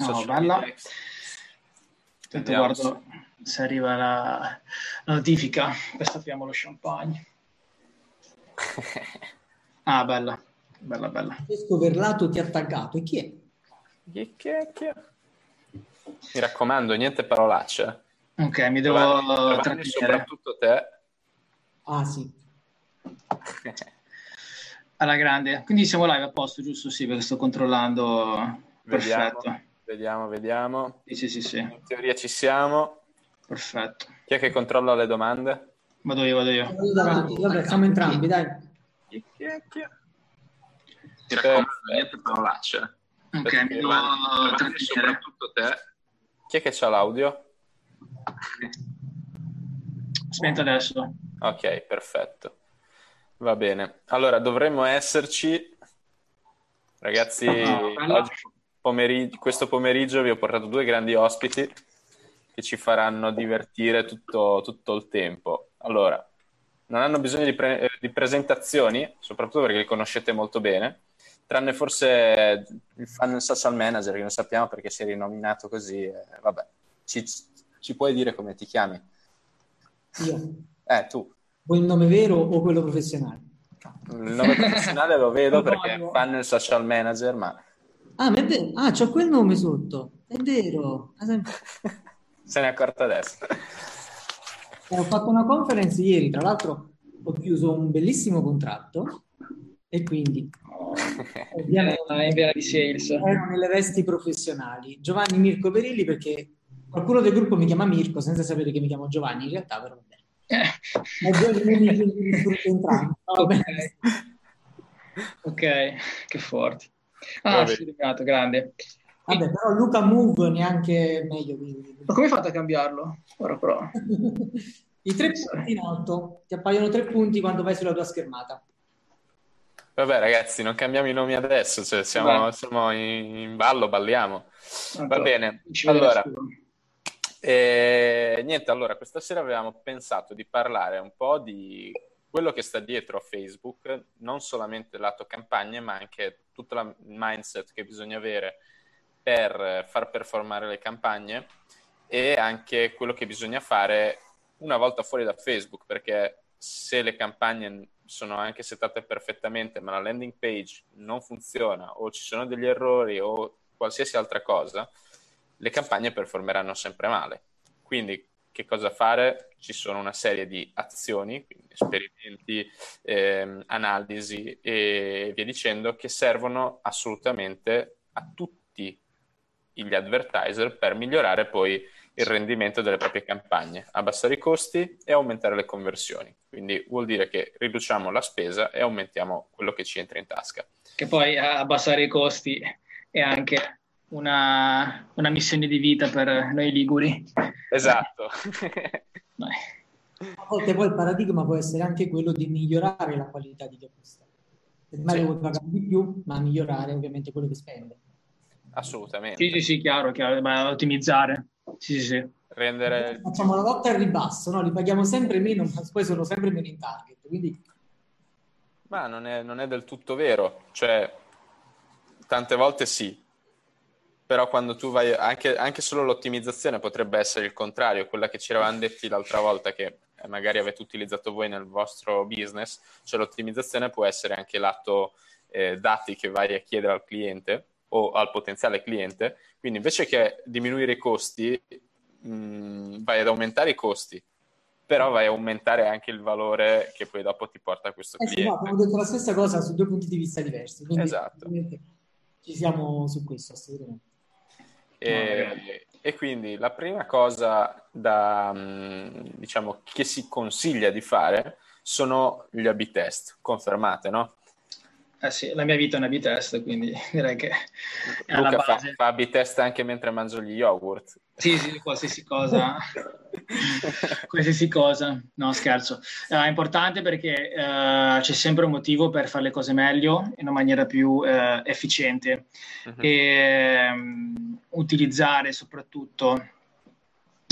No, bella. Aspetta, guardo se arriva la, la notifica. Adesso apriamo lo champagne. ah, bella, bella, bella. Francesco Verlato ti ha taggato. E chi è? Chi, chi è? Chi è? Mi raccomando, niente parolacce. Ok, mi devo Giovanni, trattenere. soprattutto te. Ah, sì. Alla grande. Quindi siamo live a posto, giusto? Sì, perché sto controllando. Vediamo, Perfetto. Vediamo, vediamo. Sì, sì, sì, sì. In teoria ci siamo. Perfetto. Chi è che controlla le domande? Vado io, vado io. Vado davanti. Vabbè, siamo entrambi, dai. Chi, è? Chi è? Ti raccomando, niente parolacce. Ok, mi devo soprattutto te. Chi è che c'ha l'audio? Spento adesso. Ok, perfetto. Va bene. Allora, dovremmo esserci. Ragazzi, bella. oggi pomeri- questo pomeriggio vi ho portato due grandi ospiti che ci faranno divertire tutto, tutto il tempo. Allora, non hanno bisogno di, pre- di presentazioni, soprattutto perché li conoscete molto bene, tranne forse il fan social manager, che non sappiamo perché si è rinominato così. eh, vabbè, ci, ci puoi dire come ti chiami? Io. Eh, tu. Vuoi il nome vero o quello professionale? Il nome professionale lo vedo perché fan social manager, ma Ah, ma è vero. Ah, c'ho quel nome sotto. È vero. Ah, se ne è accorta adesso. Eh, Ho fatto una conference ieri, tra l'altro ho chiuso un bellissimo contratto e quindi ovviamente piena di sales. ero nelle vesti professionali. Giovanni Mirko Perilli perché qualcuno del gruppo mi chiama Mirko senza sapere che mi chiamo Giovanni in realtà, però vabbè. Ma due nomi che mi sfrutto entrambi. Ok, che forti. Ah, sì, legato, grande. Vabbè, però Luca Move neanche meglio. Ma come hai fatto a cambiarlo? Ora però. I tre punti in alto, ti appaiono tre punti quando vai sulla tua schermata. Vabbè, ragazzi, non cambiamo i nomi adesso, cioè siamo, siamo in, in ballo, balliamo. Va bene, allora, eh, niente, allora, questa sera avevamo pensato di parlare un po' di quello che sta dietro a Facebook, non solamente lato campagne, ma anche tutto la- mindset che bisogna avere per eh, far performare le campagne e anche quello che bisogna fare una volta fuori da Facebook, perché se le campagne sono anche settate perfettamente, ma la landing page non funziona o ci sono degli errori o qualsiasi altra cosa, le campagne performeranno sempre male. Quindi che cosa fare? Ci sono una serie di azioni, esperimenti, ehm, analisi e via dicendo, che servono assolutamente a tutti gli advertiser per migliorare poi il rendimento delle proprie campagne, abbassare i costi e aumentare le conversioni. Quindi vuol dire che riduciamo la spesa e aumentiamo quello che ci entra in tasca. Che poi abbassare i costi è anche una, una missione di vita per noi liguri. Esatto. A volte poi il paradigma può essere anche quello di migliorare la qualità di chi acquista. Magari Sì. vuoi pagare di più, ma migliorare ovviamente quello che spende. Assolutamente. Sì, sì, sì, chiaro, chiaro, ma ottimizzare. Sì, sì, sì. Rendere Facciamo la lotta al ribasso, no? Li paghiamo sempre meno, ma poi sono sempre meno in target. Quindi Ma non è, non è del tutto vero, cioè tante volte sì, però quando tu vai, anche, anche solo l'ottimizzazione potrebbe essere il contrario, quella che ci eravamo detti l'altra volta che eh, magari avete utilizzato voi nel vostro business, cioè l'ottimizzazione può essere anche lato eh, dati che vai a chiedere al cliente o al potenziale cliente, quindi invece che diminuire i costi, mh, vai ad aumentare i costi, però vai a aumentare anche il valore che poi dopo ti porta a questo eh sì, cliente. no, abbiamo detto la stessa cosa su due punti di vista diversi. Esatto. ci siamo su questo, assolutamente. E, e quindi la prima cosa da, mh, diciamo, che si consiglia di fare sono gli A-B test, confermate, no? Eh sì, la mia vita è una B-test, quindi direi che è alla Luca fa, base. fa A-B test anche mentre mangio gli yogurt. Sì, sì, qualsiasi cosa. qualsiasi cosa. No, scherzo. Eh, è importante perché eh, c'è sempre un motivo per fare le cose meglio in una maniera più eh, efficiente Mhm. e mm, utilizzare soprattutto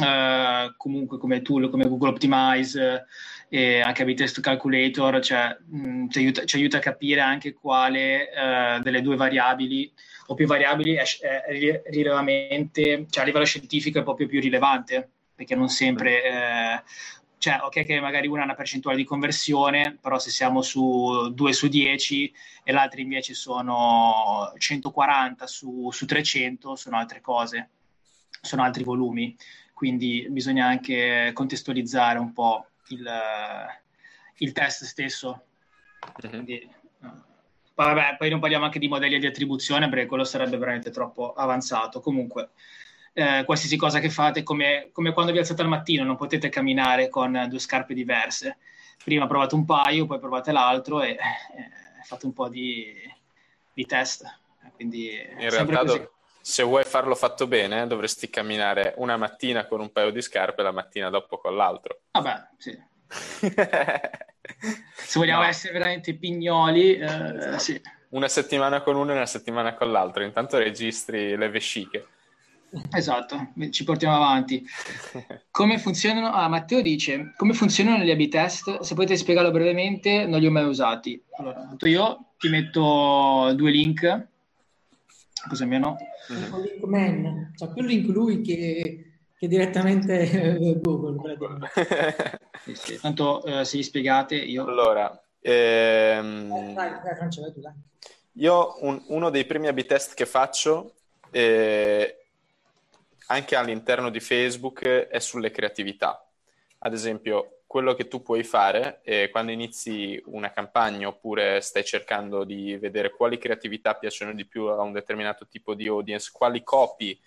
eh, comunque come tool come Google Optimize eh, e anche A/B-Test Calculator, cioè, mh, ci, aiuta, ci aiuta a capire anche quale eh, delle due variabili o più variabili è, è rilevamente, cioè a livello scientifico è proprio più rilevante, perché non sempre... Eh, cioè, ok che magari una ha una percentuale di conversione, però se siamo su 2 su 10 e l'altra invece sono 140 su, su 300, sono altre cose, sono altri volumi. Quindi bisogna anche contestualizzare un po' il, il test stesso. Mm-hmm. Quindi, poi, vabbè, poi non parliamo anche di modelli di attribuzione perché quello sarebbe veramente troppo avanzato. Comunque, eh, qualsiasi cosa che fate, come, come, quando vi alzate al mattino, non potete camminare con due scarpe diverse. Prima provate un paio, poi provate l'altro e eh, fate un po' di, di test. Quindi, In realtà, do- se vuoi farlo fatto bene, dovresti camminare una mattina con un paio di scarpe e la mattina dopo con l'altro. Vabbè, sì. Se vogliamo no. essere veramente pignoli, eh, sì. Una settimana con uno e una settimana con l'altro, intanto registri le vesciche. Esatto, ci portiamo avanti. Come funzionano? Ah, Matteo dice, come funzionano gli A-B test? Se potete spiegarlo brevemente, non li ho mai usati. Allora, io ti metto due link. Cosa hanno? Mm. Link man, c'ha più link lui che che direttamente Google. sì, sì. Tanto eh, se gli spiegate io... Allora, ehm... dai, dai, Francia, tu, dai. io un, uno dei primi A-B test che faccio eh, anche all'interno di Facebook è sulle creatività. Ad esempio, quello che tu puoi fare eh, quando inizi una campagna oppure stai cercando di vedere quali creatività piacciono di più a un determinato tipo di audience, quali copy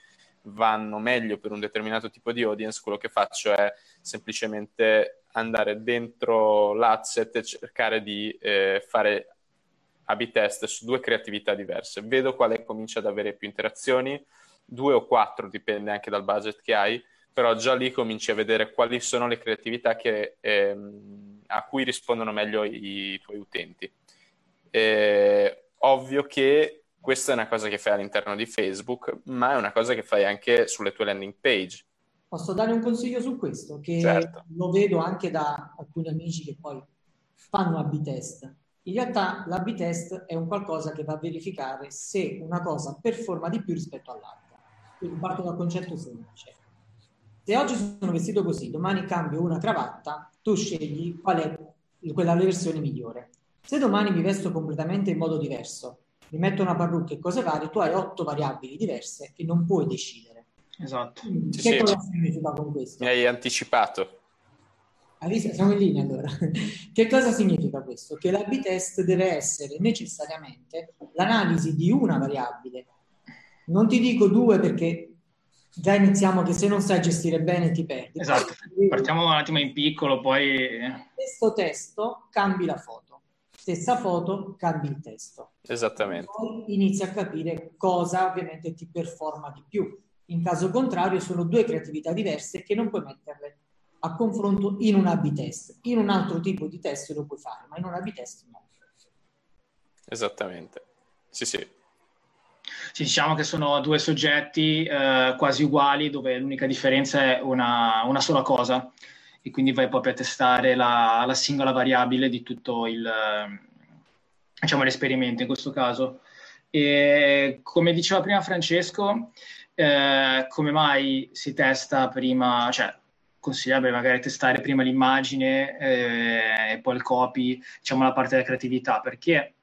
vanno meglio per un determinato tipo di audience, quello che faccio è semplicemente andare dentro l'asset e cercare di eh, fare A-B test su due creatività diverse. Vedo quale comincia ad avere più interazioni, due o quattro, dipende anche dal budget che hai, però già lì cominci a vedere quali sono le creatività che, ehm, a cui rispondono meglio i, i tuoi utenti. Eh, ovvio che questa è una cosa che fai all'interno di Facebook, ma è una cosa che fai anche sulle tue landing page. Posso dare un consiglio su questo? Che certo. lo vedo anche da alcuni amici che poi fanno A-B test. In realtà l'A-B test è un qualcosa che va a verificare se una cosa performa di più rispetto all'altra. Quindi parto dal concetto semplice. Se oggi sono vestito così, domani cambio una cravatta, tu scegli qual è quella versione migliore. Se domani mi vesto completamente in modo diverso, mi metto una parrucca e cose varie, tu hai otto variabili diverse e non puoi decidere. Esatto. Sì, che sì. cosa significa con questo? Mi hai anticipato. Alice, siamo in linea allora. che cosa significa questo? Che l'A-B test deve essere necessariamente l'analisi di una variabile. Non ti dico due perché già iniziamo che se non sai gestire bene ti perdi. Esatto, partiamo un attimo in piccolo, poi... Questo testo cambi la foto stessa foto, cambi il testo. Esattamente. Poi inizi a capire cosa ovviamente ti performa di più. In caso contrario sono due creatività diverse che non puoi metterle a confronto in un A-B test. In un altro tipo di test lo puoi fare, ma in un A-B test no. Esattamente. Sì, sì. Sì, diciamo che sono due soggetti eh, quasi uguali dove l'unica differenza è una, una sola cosa e quindi vai proprio a testare la, la singola variabile di tutto il, diciamo, l'esperimento in questo caso. E come diceva prima Francesco, eh, come mai si testa prima, cioè consigliabile magari testare prima l'immagine eh, e poi il copy, diciamo la parte della creatività, perché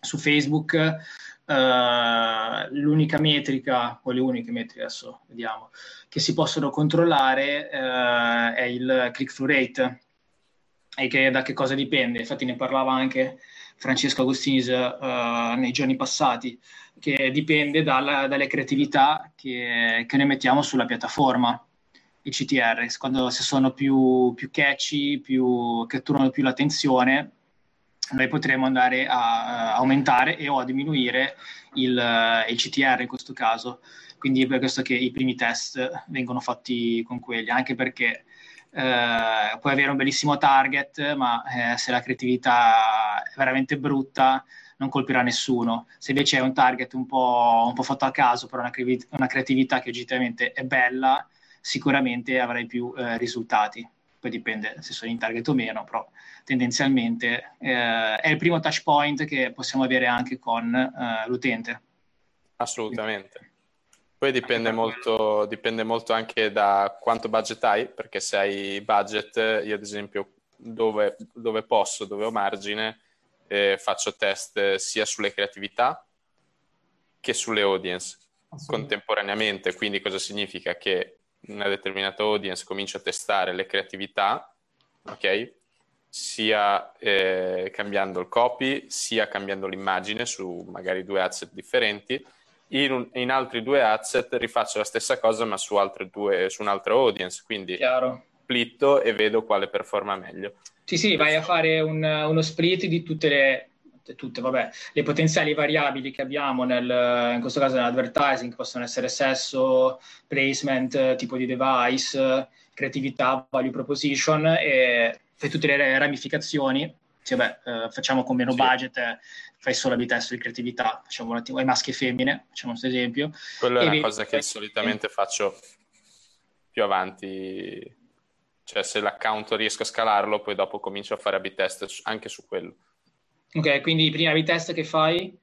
su Facebook eh, l'unica metrica, o le uniche metriche adesso vediamo, che si possono controllare uh, è il click-through rate e che da che cosa dipende. Infatti ne parlava anche Francesco Agostinis uh, nei giorni passati, che dipende dalla, dalle creatività che, che noi mettiamo sulla piattaforma i CTR, quando se sono più, più catchy, più, catturano più l'attenzione, noi potremo andare a, a aumentare e o a diminuire il, il, CTR in questo caso. Quindi è per questo che i primi test vengono fatti con quelli, anche perché eh, puoi avere un bellissimo target, ma eh, se la creatività è veramente brutta non colpirà nessuno. Se invece è un target un po', un po fatto a caso, però una, una, creatività che oggettivamente è bella, sicuramente avrai più eh, risultati. Poi dipende se sono in target o meno, però tendenzialmente eh, è il primo touch point che possiamo avere anche con eh, l'utente. Assolutamente. Poi dipende molto, dipende molto anche da quanto budget hai, perché se hai budget, io ad esempio dove, dove posso, dove ho margine, eh, faccio test sia sulle creatività che sulle audience contemporaneamente. Quindi cosa significa? Che una determinata audience comincio a testare le creatività, ok? Sia eh, cambiando il copy, sia cambiando l'immagine su magari due asset differenti. In, un, in altri due asset rifaccio la stessa cosa, ma su, altre due, su un'altra audience. Quindi Chiaro. splitto e vedo quale performa meglio. Sì, sì, vai a fare un, uno split di tutte le tutte, vabbè, le potenziali variabili che abbiamo nel, in questo caso nell'advertising possono essere sesso, placement, tipo di device, creatività, value proposition e fai tutte le ramificazioni. Sì, vabbè, eh, facciamo con meno sì. budget, eh, fai solo a test di creatività, facciamo un attimo ai maschi e femmine, facciamo questo esempio. Quello è una cosa che solitamente faccio più avanti, cioè se l'account riesco a scalarlo, poi dopo comincio a fare a test anche su quello. Ok, quindi i primi a test che fai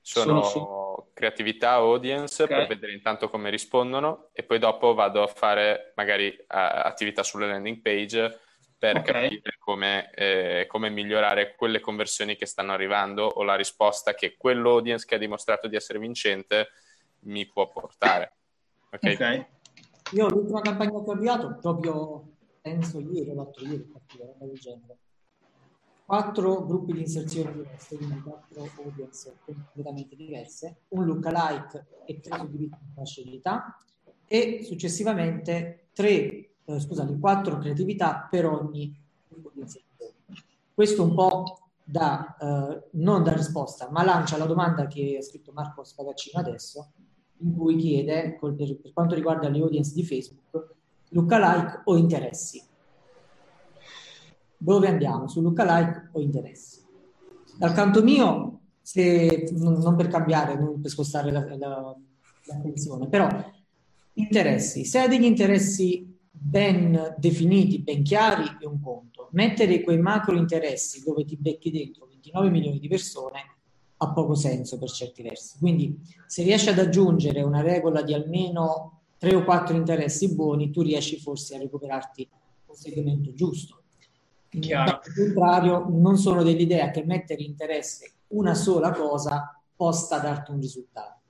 sono, sono su... creatività, audience, okay. per vedere intanto come rispondono e poi dopo vado a fare magari uh, attività sulle landing page per okay. capire come, eh, come, migliorare quelle conversioni che stanno arrivando o la risposta che quell'audience che ha dimostrato di essere vincente mi può portare. Ok. okay. Io l'ultima campagna che ho avviato, proprio penso ieri o l'altro ieri, roba del genere quattro gruppi di inserzione diverse, quindi quattro audience completamente diverse, un lookalike e tre suddivisi in fasce di età e successivamente tre, eh, scusate, quattro creatività per ogni gruppo di inserzione. Questo un po' da, eh, non da risposta, ma lancia la domanda che ha scritto Marco Spagaccino adesso, in cui chiede, per, per quanto riguarda le audience di Facebook, lookalike o interessi dove andiamo? Su lookalike o interessi? Dal canto mio, se, non per cambiare, non per spostare la, la, l'attenzione, però interessi. Se hai degli interessi ben definiti, ben chiari, è un conto. Mettere quei macro interessi dove ti becchi dentro 29 milioni di persone ha poco senso per certi versi. Quindi se riesci ad aggiungere una regola di almeno 3 o 4 interessi buoni, tu riesci forse a recuperarti un segmento giusto. Al contrario, non sono dell'idea che mettere interesse una sola cosa possa darti un risultato.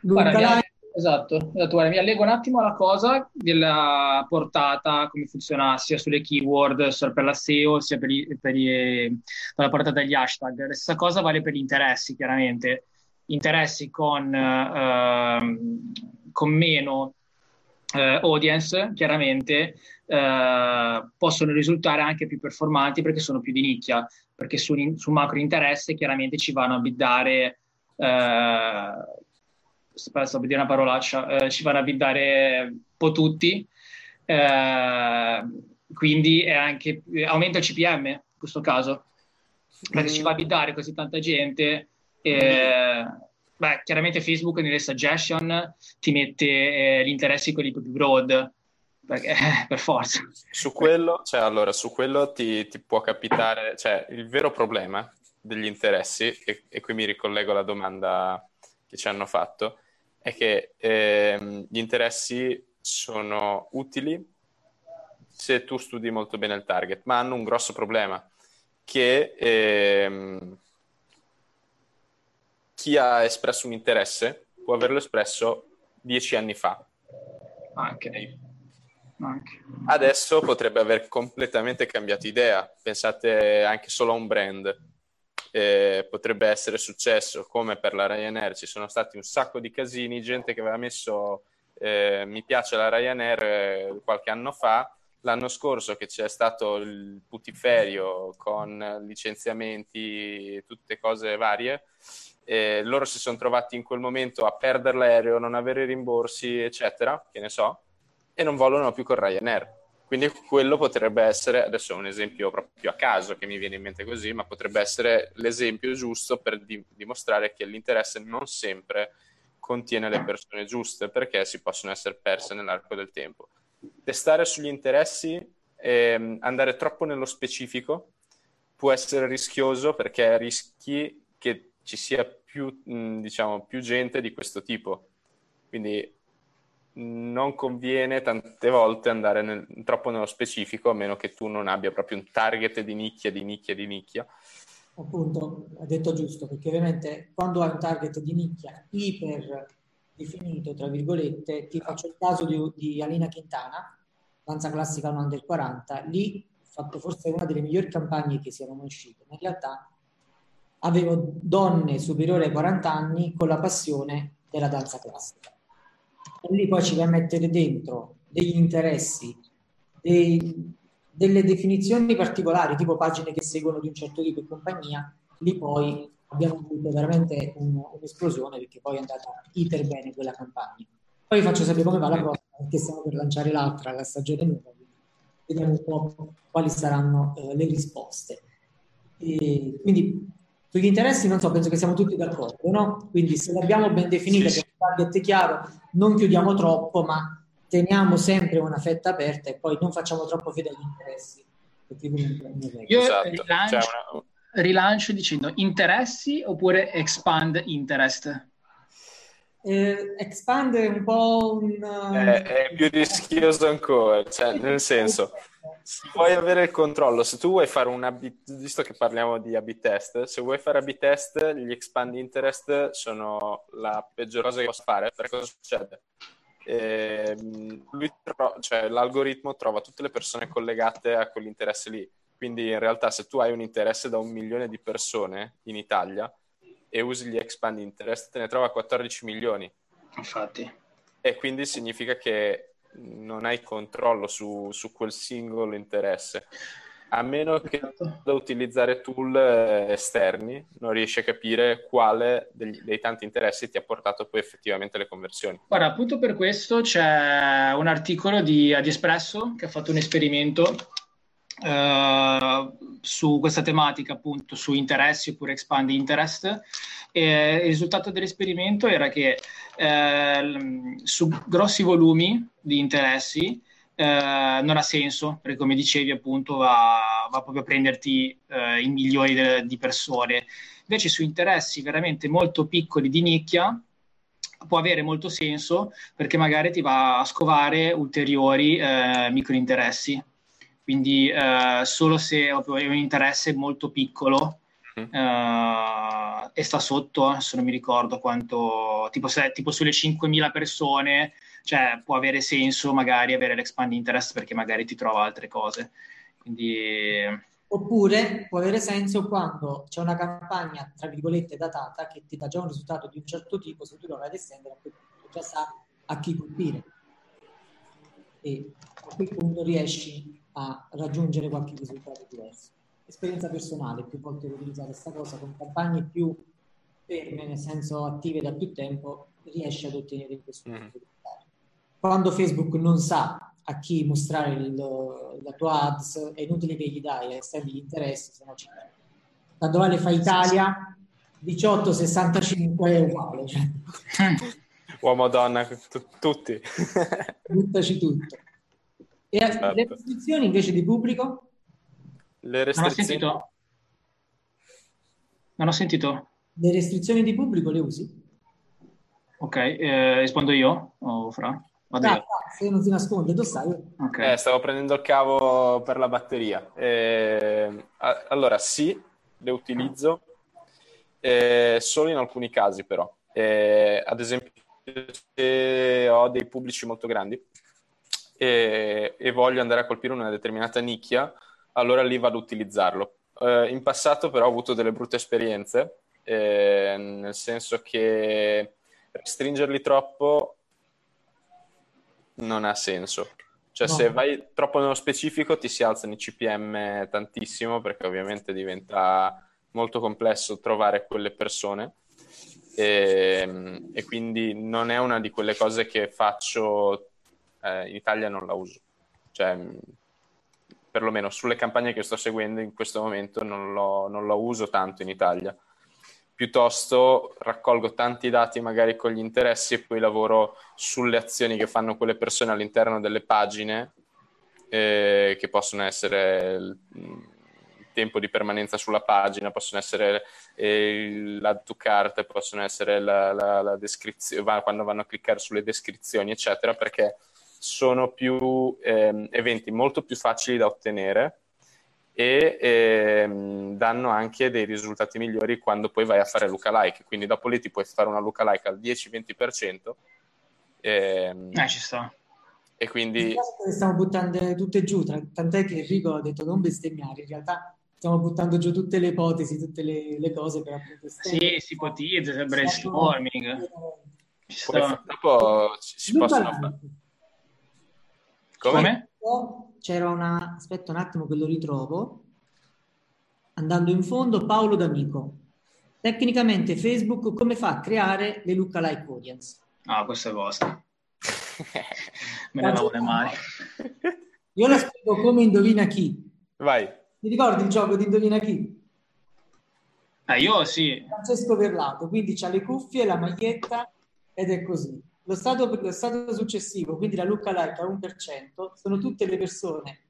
Guarda, esatto, esatto guarda, mi allego un attimo alla cosa della portata, come funziona sia sulle keyword, sia per la SEO, sia per, i, per, i, per la portata degli hashtag. La stessa cosa vale per gli interessi, chiaramente. Interessi con, eh, con meno eh, audience, chiaramente, eh, possono risultare anche più performanti perché sono più di nicchia, perché su, su macro interesse chiaramente ci vanno a biddare, eh, sto per dire una parolaccia, eh, ci vanno a biddare un po' tutti, eh, quindi anche, aumenta il CPM in questo caso, perché ci va a biddare così tanta gente. Eh, beh, chiaramente Facebook nelle suggestion ti mette eh, gli interessi quelli più broad, perché eh, per forza. Su quello, cioè, allora, su quello ti, ti, può capitare, cioè, il vero problema degli interessi, e, e, qui mi ricollego alla domanda che ci hanno fatto, è che eh, gli interessi sono utili se tu studi molto bene il target, ma hanno un grosso problema, che ehm, chi ha espresso un interesse può averlo espresso dieci anni fa. Anche. Anche. Adesso potrebbe aver completamente cambiato idea. Pensate anche solo a un brand. Eh, potrebbe essere successo come per la Ryanair. Ci sono stati un sacco di casini, gente che aveva messo eh, mi piace la Ryanair eh, qualche anno fa. L'anno scorso che c'è stato il putiferio con licenziamenti, tutte cose varie, eh, loro si sono trovati in quel momento a perdere l'aereo, non avere rimborsi, eccetera, che ne so, e non volano più con Ryanair. Quindi quello potrebbe essere, adesso è un esempio proprio a caso che mi viene in mente così, ma potrebbe essere l'esempio giusto per di- dimostrare che l'interesse non sempre contiene le persone giuste perché si possono essere perse nell'arco del tempo. Testare sugli interessi, ehm, andare troppo nello specifico può essere rischioso perché rischi che ci sia più, diciamo, più gente di questo tipo. Quindi non conviene tante volte andare nel, troppo nello specifico, a meno che tu non abbia proprio un target di nicchia, di nicchia, di nicchia. Appunto, ha detto giusto, perché ovviamente quando hai un target di nicchia iper definito, tra virgolette, ti faccio il caso di, di Alina Quintana, danza classica un under 40, lì ho fatto forse una delle migliori campagne che siano mai uscite, ma in realtà avevo donne superiori ai 40 anni con la passione della danza classica e lì poi ci vai a mettere dentro degli interessi, dei, delle definizioni particolari, tipo pagine che seguono di un certo tipo e compagnia, lì poi abbiamo avuto veramente un, un'esplosione perché poi è andata iter bene quella campagna. Poi vi faccio sapere come va la prossima perché stiamo per lanciare l'altra, la stagione nuova, vediamo un po' quali saranno eh, le risposte. E quindi sugli interessi non so, penso che siamo tutti d'accordo, no? Quindi se l'abbiamo ben definita, sì. Target chiaro, non chiudiamo troppo, ma teniamo sempre una fetta aperta e poi non facciamo troppo fede agli interessi. Io esatto. rilancio, una... rilancio dicendo interessi oppure expand interest? Eh, expand è un po' un... È, è più rischioso ancora, cioè nel senso se vuoi avere il controllo, se tu vuoi fare un AB, visto che parliamo di AB test, se vuoi fare AB test, gli expand interest sono la peggior cosa che posso fare, perché cosa succede? Eh, tro- cioè, l'algoritmo trova tutte le persone collegate a quell'interesse lì. Quindi in realtà se tu hai un interesse da un milione di persone in Italia e usi gli expand interest, te ne trova 14 milioni. Infatti. E quindi significa che non hai controllo su, su quel singolo interesse a meno che esatto. da utilizzare tool eh, esterni non riesci a capire quale degli, dei tanti interessi ti ha portato poi effettivamente alle conversioni. Guarda, appunto per questo c'è un articolo di Adiespresso che ha fatto un esperimento eh, su questa tematica, appunto su interessi oppure expand interest. E il risultato dell'esperimento era che eh, su grossi volumi di interessi eh, non ha senso, perché come dicevi appunto va, va proprio a prenderti eh, in milioni de- di persone. Invece su interessi veramente molto piccoli di nicchia può avere molto senso perché magari ti va a scovare ulteriori eh, micro interessi. Quindi eh, solo se è un interesse molto piccolo mm. e sta sotto, se non mi ricordo quanto, tipo, se, tipo sulle 5.000 persone cioè può avere senso magari avere l'expand interest perché magari ti trova altre cose. Quindi... Oppure può avere senso quando c'è una campagna, tra virgolette, datata che ti dà già un risultato di un certo tipo, se tu lo vai ad estendere, a quel punto già sa a chi colpire. E a quel punto riesci a raggiungere qualche risultato diverso. Esperienza personale, più volte ho utilizzato questa cosa, con campagne più ferme, nel senso attive da più tempo, riesci ad ottenere questo mm. risultato quando Facebook non sa a chi mostrare il, la tua ads, è inutile che gli dai estendi gli interessi, se no ci Quando vale fa Italia, 18,65 è uguale. Cioè. Uomo, donna, t- tutti. Buttaci tutto. E esatto. le restrizioni invece di pubblico? Le restrizioni... Non ho sentito. Non ho sentito. Le restrizioni di pubblico le usi? Ok, eh, rispondo io o Fra? Dai, se non si nasconde, tu sai. Okay. Eh, stavo prendendo il cavo per la batteria. Eh, allora, sì, le utilizzo, eh, solo in alcuni casi però. Eh, ad esempio, se ho dei pubblici molto grandi e, e, voglio andare a colpire una determinata nicchia, allora lì vado ad utilizzarlo. Eh, in passato però ho avuto delle brutte esperienze, eh, nel senso che restringerli troppo non ha senso. Cioè, no. se vai troppo nello specifico ti si alzano i CPM tantissimo perché ovviamente diventa molto complesso trovare quelle persone e, e quindi non è una di quelle cose che faccio eh, in Italia non la uso. Cioè, perlomeno sulle campagne che sto seguendo in questo momento non lo, non lo uso tanto in Italia. Piuttosto raccolgo tanti dati magari con gli interessi e poi lavoro sulle azioni che fanno quelle persone all'interno delle pagine eh, che possono essere il tempo di permanenza sulla pagina, possono essere eh, l'add to cart, possono essere la, la, la descrizione, quando vanno a cliccare sulle descrizioni, eccetera, perché sono più eh, eventi molto più facili da ottenere e ehm, danno anche dei risultati migliori quando poi vai a fare lookalike. Quindi dopo lì ti puoi fare una lookalike al 10-20%. Ehm, eh, ci sta. E quindi... Stiamo buttando tutte giù, tant'è che Enrico ha detto non bestemmiare, in realtà stiamo buttando giù tutte le ipotesi, tutte le, le cose per appunto... Sì, si ipotizza, brainstorming. Poi, dopo si possono fare... Come? C'era una... Aspetta un attimo che lo ritrovo. Andando in fondo, Paolo D'Amico. Tecnicamente Facebook come fa a creare le lookalike audience? Ah, questa cosa. Me ne lavo le mani. Io la spiego come indovina chi. Vai. Ti ricordi il gioco di indovina chi? Eh, io sì. Francesco Verlato, quindi c'ha le cuffie, la maglietta ed è così. Lo stato, lo stato successivo, quindi la lookalike a 1%, sono tutte le persone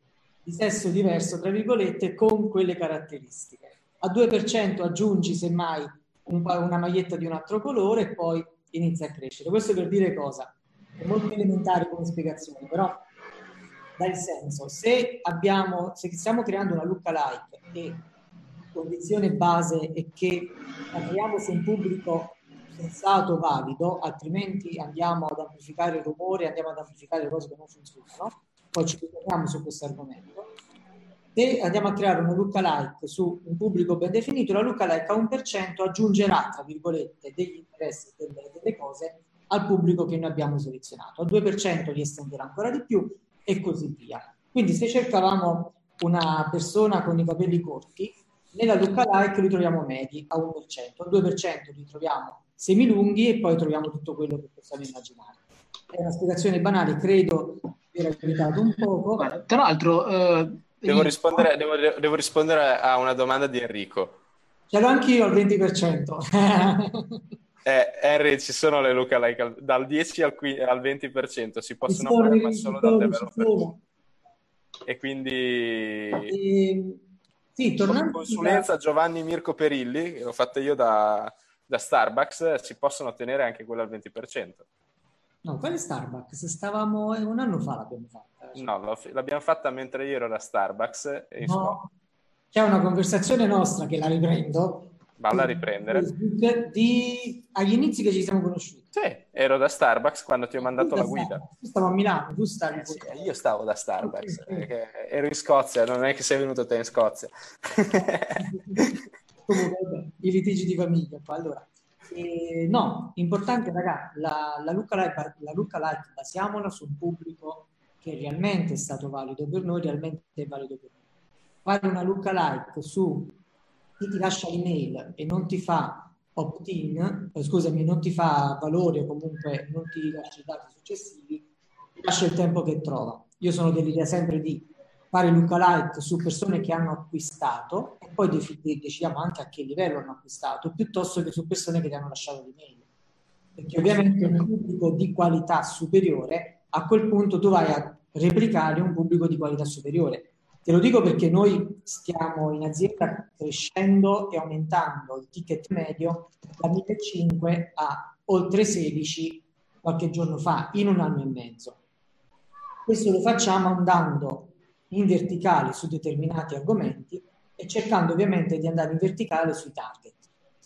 di sesso diverso, tra virgolette, con quelle caratteristiche. A 2% aggiungi semmai un, una maglietta di un altro colore e poi inizia a crescere. Questo per dire cosa? È molto elementare come spiegazione, però dà il senso. Se, abbiamo, se stiamo creando una lookalike e condizione base è che la su un pubblico sensato, valido, altrimenti andiamo ad amplificare il rumore, andiamo ad amplificare cose che non funzionano. Poi ci ritorniamo su questo argomento. Se andiamo a creare una lookalike su un pubblico ben definito, la lookalike a 1% aggiungerà, tra virgolette, degli interessi delle, delle cose al pubblico che noi abbiamo selezionato. Al 2% li estenderà ancora di più e così via. Quindi se cercavamo una persona con i capelli corti, nella lookalike li troviamo medi a 1%, al 2% li troviamo semilunghi e poi troviamo tutto quello che possiamo immaginare. È una spiegazione banale, credo di aver aiutato un poco. Guarda, tra l'altro... Eh, devo, rispondere, devo, devo, rispondere, a una domanda di Enrico. Ce l'ho anch'io al 20%. eh, Henry, ci sono le lookalike dal 10 al, 20%, si possono fare ma solo dal developer. E quindi... E... Sì, tornando consulenza da... Giovanni Mirko Perilli, che l'ho fatta io da, da Starbucks si possono ottenere anche quelle al 20%. No, quale Starbucks? Stavamo un anno fa l'abbiamo fatta. Cioè. No, l'abbiamo fatta mentre io ero da Starbucks. E no, c'è una conversazione nostra che la riprendo. Valla a riprendere. Di... Agli inizi che ci siamo conosciuti. Sì, ero da Starbucks quando ti ho mandato la guida. Tu stavo a Milano, tu stavi... Eh sì, io stavo da Starbucks, okay. ero in Scozia, non è che sei venuto te in Scozia. Comunque, i litigi di famiglia. Allora, eh, no, importante ragazzi, la, la lookalike, la lookalike basiamola su un pubblico che realmente è stato valido per noi, realmente è valido per noi. Fare una lookalike su chi ti lascia l'email e non ti fa opt-in, eh, scusami, non ti fa valore o comunque non ti lascia i dati successivi, lascia il tempo che trova. Io sono dell'idea sempre di fare lookalike su persone che hanno acquistato e poi decidiamo anche a che livello hanno acquistato, piuttosto che su persone che ti hanno lasciato l'email. Perché ovviamente un pubblico di qualità superiore, a quel punto tu vai a replicare un pubblico di qualità superiore. Te lo dico perché noi stiamo in azienda crescendo e aumentando il ticket medio da 1.500 a oltre 16 qualche giorno fa, in un anno e mezzo. Questo lo facciamo andando in verticale su determinati argomenti e cercando ovviamente di andare in verticale sui target.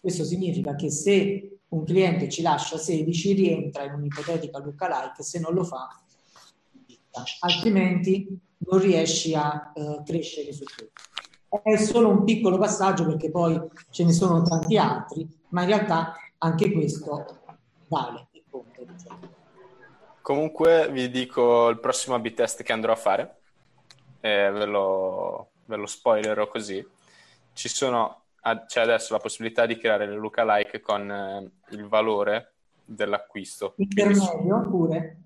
Questo significa che se un cliente ci lascia 16 rientra in un'ipotetica lookalike, se non lo fa, altrimenti non riesci a uh, crescere su questo. È solo un piccolo passaggio perché poi ce ne sono tanti altri, ma in realtà anche questo vale. Comunque vi dico il prossimo A-B test che andrò a fare eh, ve, lo, ve lo spoilerò così. Ci sono, c'è adesso la possibilità di creare le lookalike con eh, il valore dell'acquisto. Intermedio pure?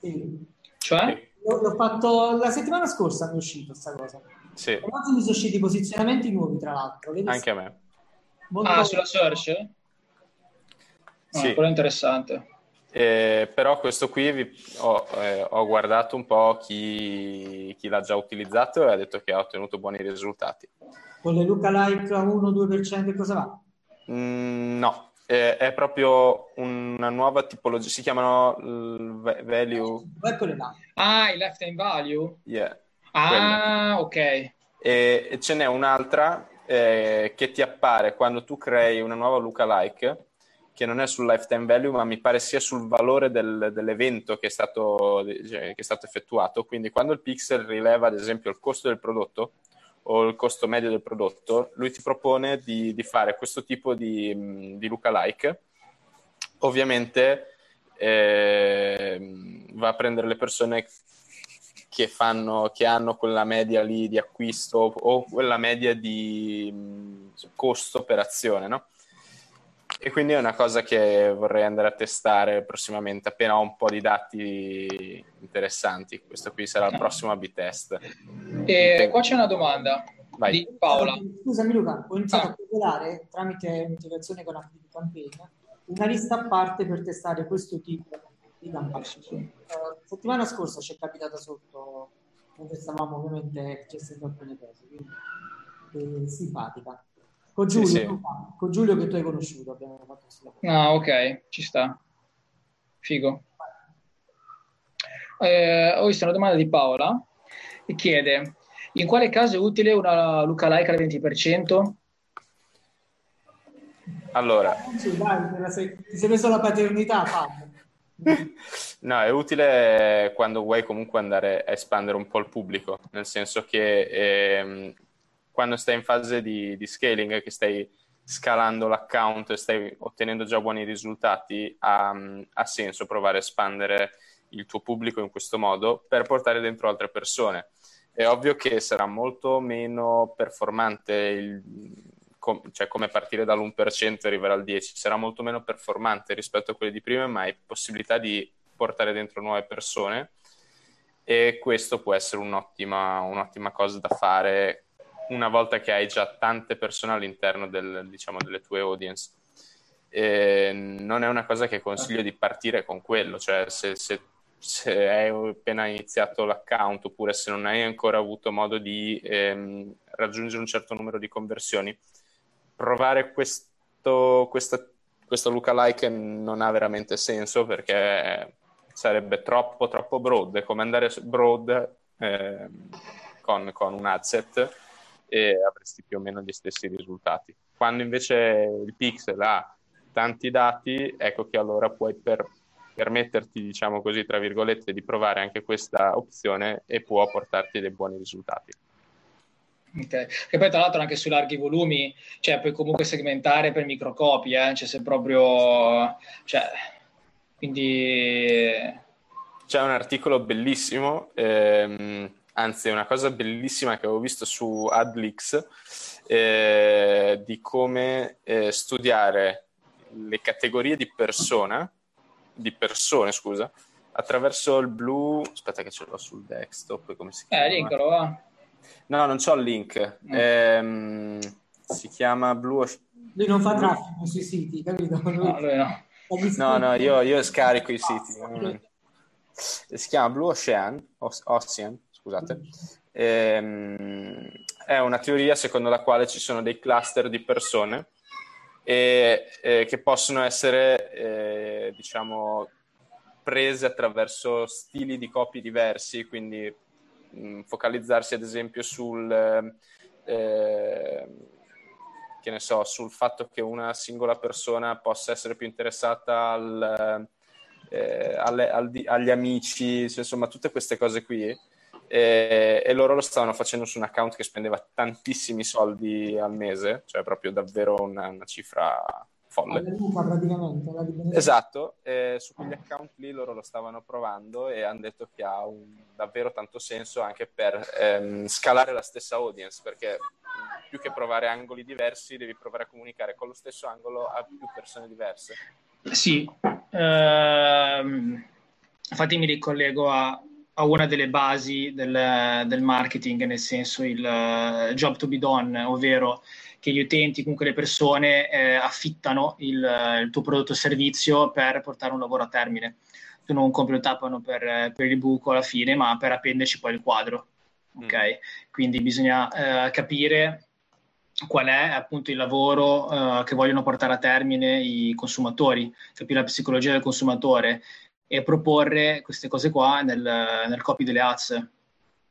Sì. Cioè? L'ho fatto la settimana scorsa, mi è uscito questa cosa. Sì. E oggi mi sono usciti posizionamenti nuovi, tra l'altro. Vedi Anche a me. Molto ah, sulla search? Ah, sì. Quello interessante. Eh, però questo qui vi, ho, eh, ho, guardato un po' chi, chi, l'ha già utilizzato e ha detto che ha ottenuto buoni risultati. Con le lookalike a 1-2% cosa va? Mm, no, eh, è proprio una nuova tipologia, si chiamano value. Eccole là. Ah, il lifetime value? Yeah. Ah, ok. E, e ce n'è un'altra eh, che ti appare quando tu crei una nuova lookalike che non è sul lifetime value, ma mi pare sia sul valore del, dell'evento che è, stato, cioè, che è stato effettuato. Quindi quando il pixel rileva, ad esempio, il costo del prodotto o il costo medio del prodotto, lui ti propone di, di fare questo tipo di, di lookalike. Ovviamente eh, va a prendere le persone che, fanno, che hanno quella media lì di acquisto o quella media di costo per azione, no? E quindi è una cosa che vorrei andare a testare prossimamente, appena ho un po' di dati interessanti. Questo qui sarà il prossimo A-B test. E qua c'è una domanda Vai. di Paola. Scusami Luca, ho iniziato ah. a calcolare tramite un'integrazione con Active Campaign una lista a parte per testare questo tipo di campagna. Uh, settimana scorsa ci è capitata sotto, mentre stavamo ovviamente gestendo alcune cose, quindi eh, simpatica. Con Giulio, sì, sì. con Giulio che tu hai conosciuto abbiamo fatto questo lavoro. Ah, ok, ci sta. Figo. Eh, ho visto una domanda di Paola che chiede in quale caso è utile una lookalike al 20%? Allora, dai, ti sei messo la paternità, Fabio. No, è utile quando vuoi comunque andare a espandere un po' il pubblico, nel senso che ehm, quando stai in fase di, di, scaling, che stai scalando l'account e stai ottenendo già buoni risultati, ha, ha, senso provare a espandere il tuo pubblico in questo modo per portare dentro altre persone. È ovvio che sarà molto meno performante, il, cioè come partire dall'1% e arrivare al 10%, sarà molto meno performante rispetto a quelli di prima, ma hai possibilità di portare dentro nuove persone e questo può essere un'ottima, un'ottima cosa da fare una volta che hai già tante persone all'interno del, diciamo, delle tue audience. E non è una cosa che consiglio di partire con quello, cioè se, se, se, hai appena iniziato l'account oppure se non hai ancora avuto modo di ehm, raggiungere un certo numero di conversioni, provare questo, questa, questo lookalike non ha veramente senso perché sarebbe troppo, troppo broad, è come andare broad eh, con, con un adset e avresti più o meno gli stessi risultati. Quando invece il pixel ha tanti dati, ecco che allora puoi per, permetterti, diciamo così, tra virgolette, di provare anche questa opzione e può portarti dei buoni risultati. Ok, e poi tra l'altro anche su larghi volumi, cioè puoi comunque segmentare per microcopie, eh? cioè se proprio, cioè, quindi... C'è un articolo bellissimo ehm, anzi è una cosa bellissima che avevo visto su Adlix eh, di come eh, studiare le categorie di persona, di persone, scusa, attraverso il blu, aspetta che ce l'ho sul desktop, come si chiama? Eh, link lo va. No, non c'ho il link. Mm. Eh, si chiama Blue Lui non fa traffico sui siti, capito? No, lui no. No, no, io, io scarico i siti. Si chiama Blue Ocean, Ocean scusate, ehm, è una teoria secondo la quale ci sono dei cluster di persone e, e che possono essere, eh, diciamo, prese attraverso stili di copie diversi, quindi mh, focalizzarsi ad esempio sul... Eh, che ne so, sul fatto che una singola persona possa essere più interessata al, eh, alle, al, agli amici, insomma, tutte queste cose qui e, e, loro lo stavano facendo su un account che spendeva tantissimi soldi al mese, cioè proprio davvero una, una cifra folle. Esatto, e su quegli account lì loro lo stavano provando e hanno detto che ha un, davvero tanto senso anche per ehm, scalare la stessa audience, perché più che provare angoli diversi devi provare a comunicare con lo stesso angolo a più persone diverse. Sì, ehm, infatti mi ricollego a a una delle basi del, del, marketing, nel senso il uh, job to be done, ovvero che gli utenti, comunque le persone, eh, affittano il, il, tuo prodotto o servizio per portare un lavoro a termine. Tu non compri un tapano per, per il buco alla fine, ma per appenderci poi il quadro. Mm. Ok? Quindi bisogna eh, capire qual è appunto il lavoro uh, che vogliono portare a termine i consumatori, capire la psicologia del consumatore e proporre queste cose qua nel, nel copy delle ads.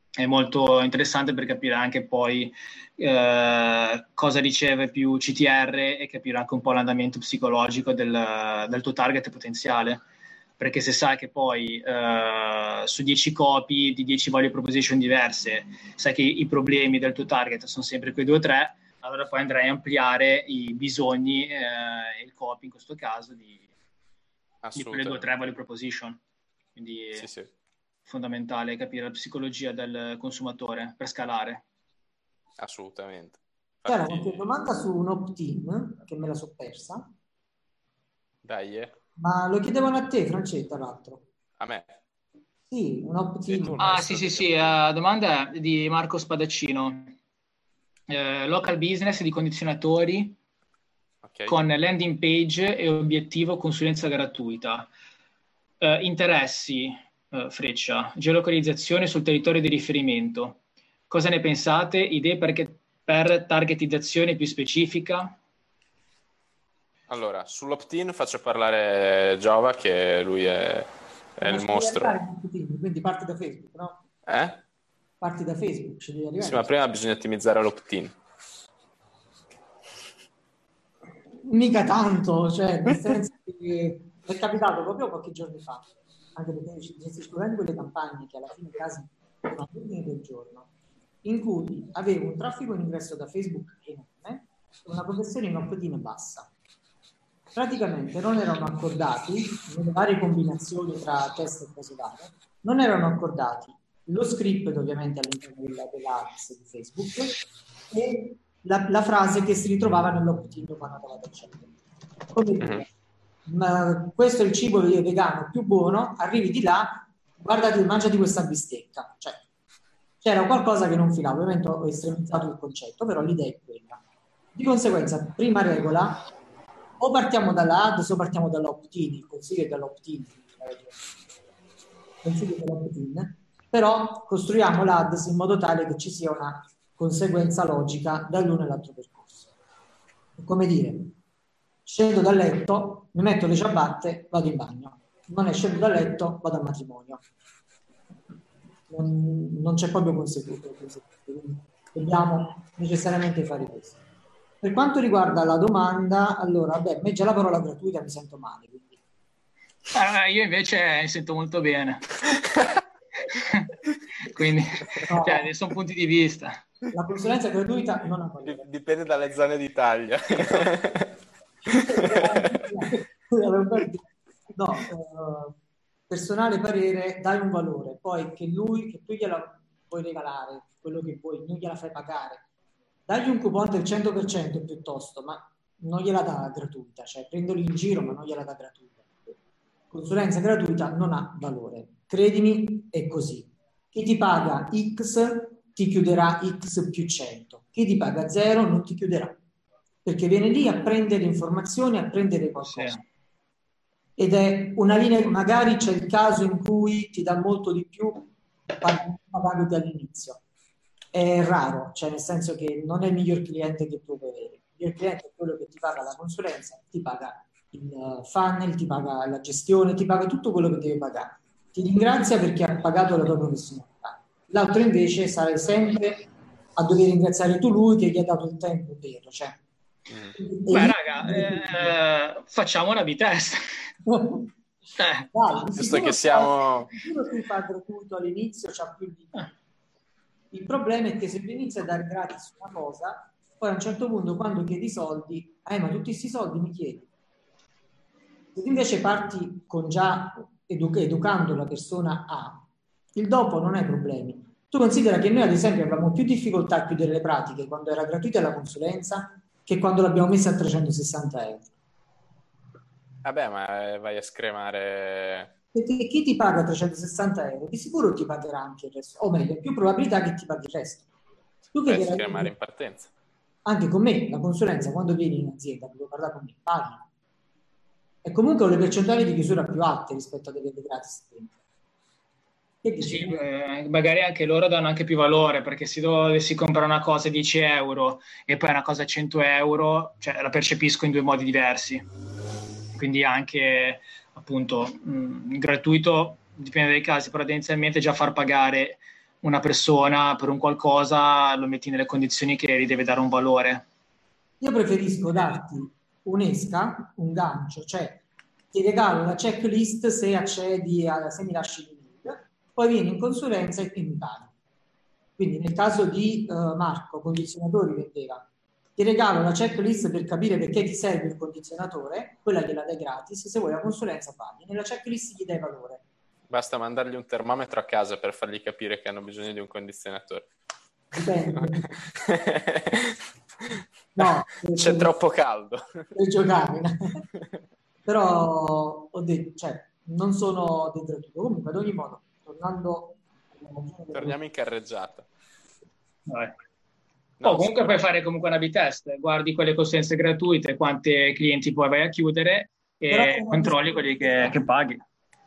È molto interessante per capire anche poi uh, cosa riceve più CTR e capire anche un po' l'andamento psicologico del, del tuo target potenziale perché se sai che poi uh, su 10 copy di 10 value proposition diverse sai che i problemi del tuo target sono sempre quei due o tre, allora poi andrai a ampliare i bisogni e uh, il copy in questo caso di, di quelle due o tre value proposition. Quindi sì, sì. è fondamentale capire la psicologia del consumatore per scalare. Assolutamente. C'era qualche domanda su un opt-in che me la so persa. Dai, eh. Ma lo chiedevano a te, Francetta, l'altro. A me? Sì, un opt-in. Ah, sì, sì, sì. Uh, domanda di Marco Spadaccino. Uh, local business di condizionatori okay. con landing page e obiettivo consulenza gratuita. Uh, interessi, freccia, geolocalizzazione sul territorio di riferimento. Cosa ne pensate? Idee perché, per targetizzazione più specifica? Allora, sull'opt-in faccio parlare Giova, che lui è, è il mostro. Quindi parti da Facebook, no? Eh? Parti da Facebook, ci devi arrivare. Sì, ma prima bisogna ottimizzare l'opt-in. Mica tanto, cioè, nel senso che è capitato proprio qualche giorno fa, anche perché ci escludendo quelle campagne che alla fine quasi sono all'ordine del giorno, in cui avevo un traffico in ingresso da Facebook enorme e una conversione in opt-in bassa. Praticamente non erano accordati, nelle varie combinazioni tra test e cose varie, non erano accordati lo script ovviamente all'interno della, dell'ads di Facebook e la, la, frase che si ritrovava nell'opt-in quando andava a Come dire, ma questo è il cibo vegano più buono, arrivi di là, guardati, mangiati questa bistecca. Cioè, c'era qualcosa che non filava, ovviamente ho estremizzato il concetto, però l'idea è quella. Di conseguenza, prima regola, o partiamo dalla ads o partiamo dall'opt-in, il consiglio è dall'opt-in, consiglio dall'opt-in, però costruiamo l'ADS in modo tale che ci sia una conseguenza logica dall'uno all'altro percorso. Come dire, scendo dal letto, mi metto le ciabatte, vado in bagno. Non è scendo dal letto, vado al matrimonio. Non, non c'è proprio conseguenza, dobbiamo necessariamente fare questo. Per quanto riguarda la domanda, allora, beh, a me già la parola gratuita mi sento male. Quindi. Eh, io invece mi sento molto bene. quindi, no. cioè, sono punti di vista. La consulenza gratuita non ha valore. Dipende dalle zone d'Italia. no, eh, personale parere, dai un valore, poi che lui, che tu gliela puoi regalare, quello che vuoi, non gliela fai pagare, dagli un coupon del 100% piuttosto, ma non gliela dà gratuita, cioè prendoli in giro ma non gliela dà gratuita. Consulenza gratuita non ha valore. Credimi, è così. Chi ti paga X ti chiuderà X più 100. Chi ti paga 0 non ti chiuderà. Perché viene lì a prendere informazioni, a prendere qualcosa. Sì. Ed è una linea, magari c'è il caso in cui ti dà molto di più pagandoti all'inizio è raro, cioè nel senso che non è il miglior cliente che tu puoi avere. Il miglior cliente è quello che ti paga la consulenza, ti paga il uh, funnel, ti paga la gestione, ti paga tutto quello che deve pagare. Ti ringrazia perché ha pagato la tua professionalità. L'altro invece sarai sempre a dover ringraziare tu lui che gli ha dato il tempo per. Cioè. Mm. Beh, raga, eh, facciamo una bitesta. eh. Dai, Visto che siamo... Che fa gratuito all'inizio, c'ha più di... Eh il problema è che se tu inizi a dare gratis una cosa, poi a un certo punto quando chiedi soldi, eh ma tutti questi soldi mi chiedi. Se tu invece parti con già edu- educando la persona a, il dopo non hai problemi. Tu considera che noi ad esempio avevamo più difficoltà a chiudere le pratiche quando era gratuita la consulenza che quando l'abbiamo messa a 360 euro. Vabbè, ma vai a scremare perché chi ti paga 360 euro di sicuro ti pagherà anche il resto, o meglio, più probabilità che ti paghi il resto. Tu che chiamare in partenza. Anche con me, la consulenza, quando vieni in azienda, devo parlare con me, paghi. E comunque ho le percentuali di chiusura più alte rispetto a delle gratis dentro. Sì, eh, magari anche loro danno anche più valore perché se dovessi comprare una cosa a 10 euro e poi una cosa a 100 euro, cioè la percepisco in due modi diversi. Quindi anche appunto mh, mm, gratuito dipende dai casi, però tendenzialmente già far pagare una persona per un qualcosa lo metti nelle condizioni che gli deve dare un valore. Io preferisco darti un'esca, un gancio, cioè ti regalo la checklist se accedi a, se mi lasci poi vieni in consulenza e mi paghi. Quindi nel caso di uh, Marco, condizionatori vendeva, ti regalo la checklist per capire perché ti serve il condizionatore, quella gliela dai gratis, se vuoi la consulenza paghi, nella checklist gli dai valore. Basta mandargli un termometro a casa per fargli capire che hanno bisogno di un condizionatore. No, c'è troppo caldo. Per giocare. però ho detto, cioè, non sono dentro tutto. Comunque, ad ogni modo, tornando... Torniamo in carreggiata. No, oh, comunque puoi fare comunque una B-test, guardi quelle consulenze gratuite, quanti clienti poi vai a chiudere e controlli quelli che, che paghi.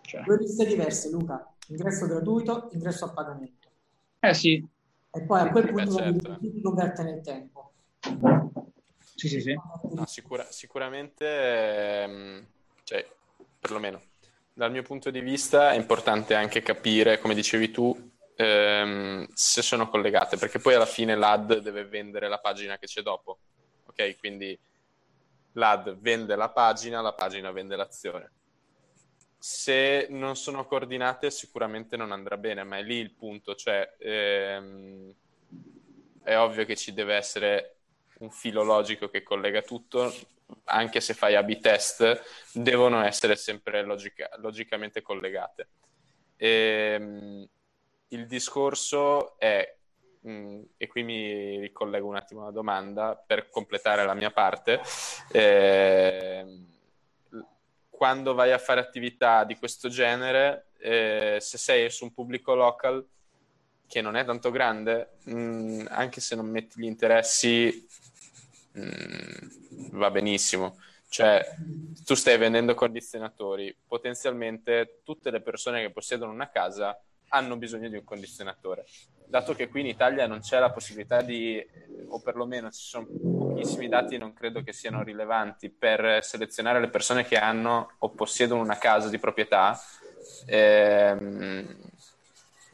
Cioè. Due liste diverse, Luca. Ingresso gratuito, ingresso a pagamento. Eh sì. E poi a quel punto certo. ti converte nel tempo. Sì, sì, sì. No, sicura, sicuramente, ehm, cioè, perlomeno dal mio punto di vista è importante anche capire, come dicevi tu, ehm, se sono collegate, perché poi alla fine l'ad deve vendere la pagina che c'è dopo. Ok, quindi l'ad vende la pagina, la pagina vende l'azione. Se non sono coordinate sicuramente non andrà bene, ma è lì il punto, cioè ehm, è ovvio che ci deve essere un filo logico che collega tutto, anche se fai A-B test, devono essere sempre logica- logicamente collegate. E, ehm, il discorso è, mm, e qui mi ricollego un attimo alla domanda per completare la mia parte, eh, quando vai a fare attività di questo genere, eh, se sei su un pubblico local che non è tanto grande, mh, mm, anche se non metti gli interessi mh, mm, va benissimo. Cioè, tu stai vendendo condizionatori, potenzialmente tutte le persone che possiedono una casa hanno bisogno di un condizionatore. Dato che qui in Italia non c'è la possibilità di, o perlomeno ci sono pochissimi dati, non credo che siano rilevanti per selezionare le persone che hanno o possiedono una casa di proprietà, ehm,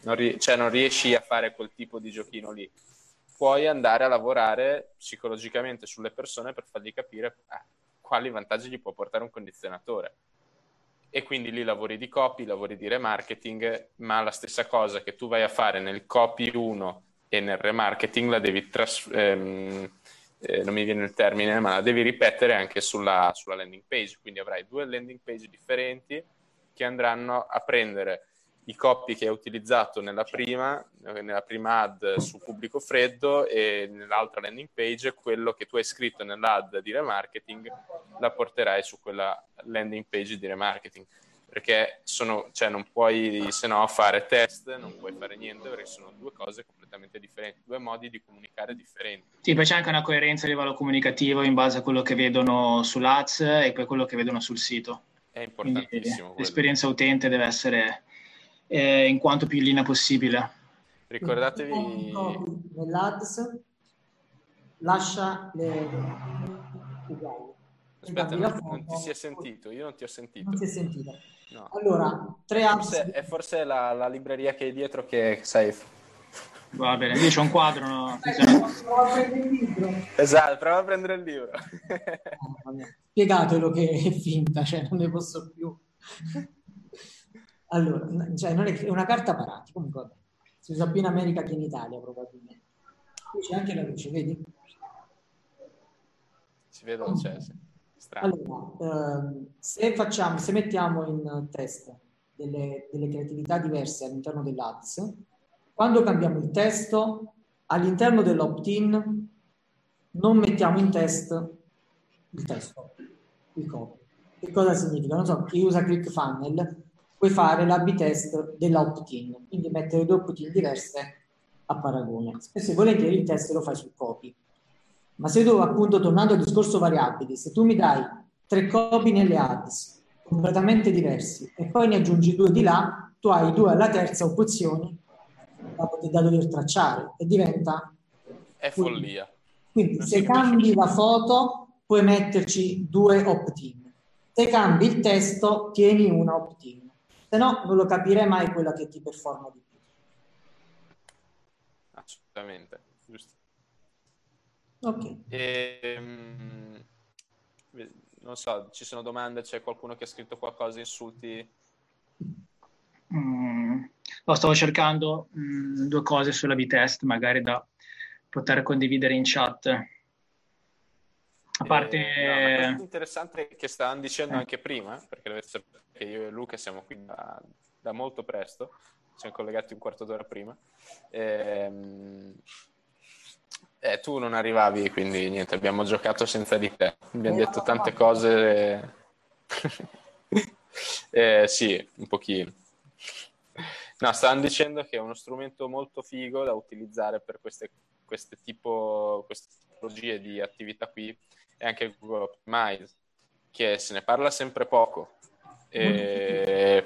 non, ri- cioè non riesci a fare quel tipo di giochino lì puoi andare a lavorare psicologicamente sulle persone per fargli capire eh, quali vantaggi gli può portare un condizionatore. E quindi lì lavori di copy, lavori di remarketing, ma la stessa cosa che tu vai a fare nel copy 1 e nel remarketing la devi trasferire. Ehm, eh, non mi viene il termine, ma la devi ripetere anche sulla, sulla landing page. Quindi avrai due landing page differenti che andranno a prendere i copy che hai utilizzato nella prima, nella prima ad su pubblico freddo e nell'altra landing page, quello che tu hai scritto nell'ad di remarketing la porterai su quella landing page di remarketing. Perché sono, cioè non puoi se no fare test, non puoi fare niente perché sono due cose completamente differenti, due modi di comunicare differenti. Sì, poi c'è anche una coerenza a livello comunicativo in base a quello che vedono sull'ads e poi quello che vedono sul sito. È importantissimo. Quindi, l'esperienza utente deve essere eh, in quanto più in linea possibile. Ricordatevi... Nell'ads lascia le. Aspetta, non, non, ti si è sentito, io non ti ho sentito. Non si è sentito. No. Allora, tre apps... Forse, è forse la, la libreria che è dietro che sei... Va bene, io c'ho un quadro. No? prova a prendere il libro. Esatto, prova a prendere il libro. Ah, Spiegatelo che è finta, cioè non ne posso più. Allora, cioè non è, è una carta parati, comunque vabbè. si usa più in America che in Italia probabilmente. Qui c'è anche la luce, vedi? Si vede la luce, sì. Strano. Allora, ehm, se, facciamo, se mettiamo in test delle, delle creatività diverse all'interno dell'ads, quando cambiamo il testo, all'interno dell'opt-in non mettiamo in test il testo, il copy. Che cosa significa? Non so, chi usa ClickFunnels puoi fare l'A-B test dell'opt-in, quindi mettere due opt-in diverse a paragone. Spesso e volentieri il test lo fai sul copy. Ma se tu, appunto, tornando al discorso variabili, se tu mi dai tre copy nelle ads completamente diversi e poi ne aggiungi due di là, tu hai due alla terza opzioni da, dover tracciare e diventa... È follia. Quindi, quindi se cambi la foto puoi metterci due opt-in. Se cambi il testo tieni una opt-in. Se no non lo capirei mai quella che ti performa di più. Assolutamente, giusto. Ok. E, um, non so, ci sono domande, c'è qualcuno che ha scritto qualcosa, insulti? Mm, no, stavo cercando mm, due cose sulla B-test, magari da poter condividere in chat. A parte... Eh, no, interessante che stavano dicendo eh. anche prima, perché dovete sapere che io e Luca siamo qui da, da molto presto, siamo collegati un quarto d'ora prima. Ehm, eh, tu non arrivavi, quindi niente, abbiamo giocato senza di te. Abbiamo detto tante cose. eh, sì, un pochino. No, stavano dicendo che è uno strumento molto figo da utilizzare per queste, queste, tipo, queste tipologie di attività qui e anche Google Optimize, che se ne parla sempre poco. E...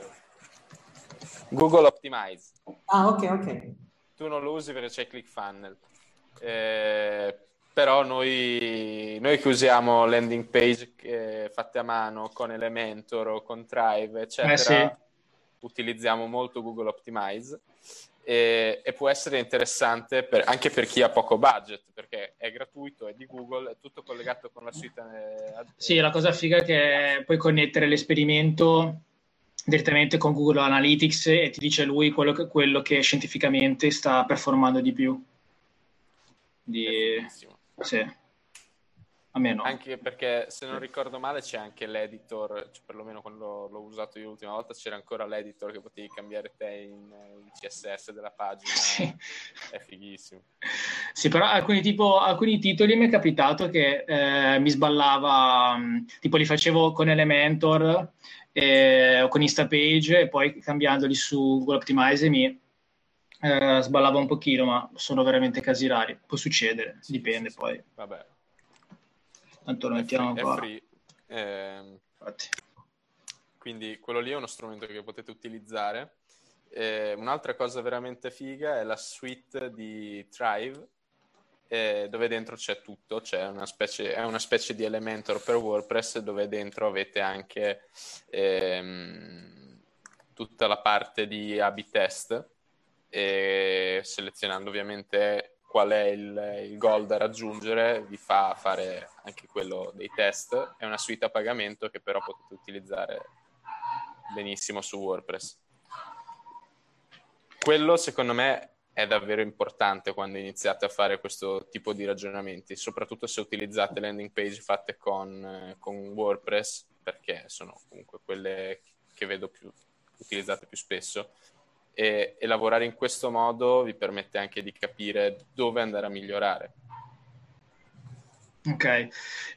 Google Optimize. Ah, ok, ok. Tu non lo usi perché c'è ClickFunnels eh, però noi, noi, che usiamo landing page eh, fatte a mano con Elementor o con Drive, eccetera, eh sì. utilizziamo molto Google Optimize. E, e può essere interessante per, anche per chi ha poco budget perché è gratuito, è di Google, è tutto collegato con la suite. Eh, sì, la cosa figa è che puoi connettere l'esperimento direttamente con Google Analytics e ti dice lui quello che, quello che scientificamente sta performando di più. Di... Sì. A me no. Anche perché se non ricordo male c'è anche l'editor, cioè perlomeno quando l'ho usato io l'ultima volta c'era ancora l'editor che potevi cambiare te in, in CSS della pagina. Sì. È fighissimo. Sì, però alcuni, tipo, alcuni titoli mi è capitato che eh, mi sballava, mm, tipo li facevo con Elementor eh, o con Instapage e poi cambiandoli su Google Optimize mi eh, sballava un pochino, ma sono veramente casi rari. Può succedere, sì, dipende sì, poi. Vabbè. Tanto lo mettiamo free, qua. Free. Eh, quindi quello lì è uno strumento che potete utilizzare. Eh, un'altra cosa veramente figa è la suite di Thrive, eh, dove dentro c'è tutto, c'è una specie, è una specie di Elementor per WordPress dove dentro avete anche ehm, tutta la parte di A-B test selezionando ovviamente qual è il, il, goal da raggiungere vi fa fare anche quello dei test. È una suite a pagamento che però potete utilizzare benissimo su WordPress. Quello secondo me è davvero importante quando iniziate a fare questo tipo di ragionamenti, soprattutto se utilizzate landing page fatte con, con WordPress, perché sono comunque quelle che vedo più utilizzate più spesso e, e lavorare in questo modo vi permette anche di capire dove andare a migliorare. Ok,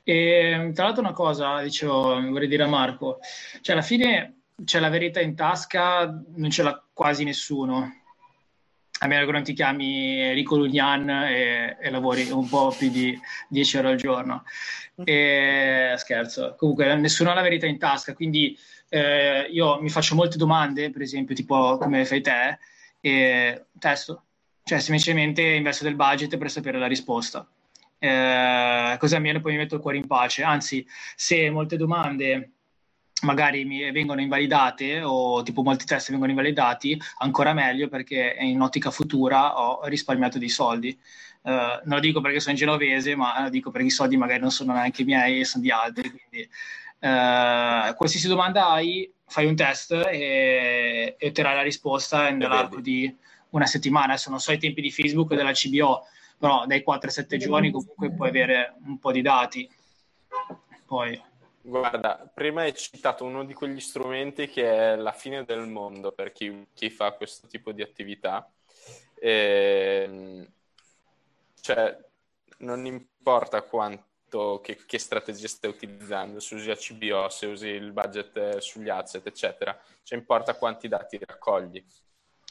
e tra l'altro una cosa, dicevo, vorrei dire a Marco, cioè alla fine c'è la verità in tasca, non ce l'ha quasi nessuno, a meno che non ti chiami Rico Lugnan e, e, lavori un po' più di 10 ore al giorno. E, scherzo, comunque nessuno ha la verità in tasca, quindi eh, io mi faccio molte domande, per esempio, tipo come fai te, e testo. Cioè, semplicemente investo del budget per sapere la risposta. Eh, così almeno poi mi metto il cuore in pace. Anzi, se molte domande magari mi vengono invalidate o tipo molti test vengono invalidati, ancora meglio perché in ottica futura ho risparmiato dei soldi. Uh, non lo dico perché sono genovese, ma lo dico perché i soldi magari non sono neanche miei, sono di altri, quindi eh, qualsiasi domanda hai, fai un test e, e otterrai la risposta nell'arco di una settimana. Adesso non so i tempi di Facebook e della CBO, però dai 4-7 giorni comunque puoi avere un po' di dati. Poi. Guarda, prima hai citato uno di quegli strumenti che è la fine del mondo per chi, chi fa questo tipo di attività. E, ehm, cioè, non importa quanto che, che, strategia stai utilizzando, se usi ACBO, se usi il budget eh, sugli asset, eccetera. Cioè importa quanti dati raccogli.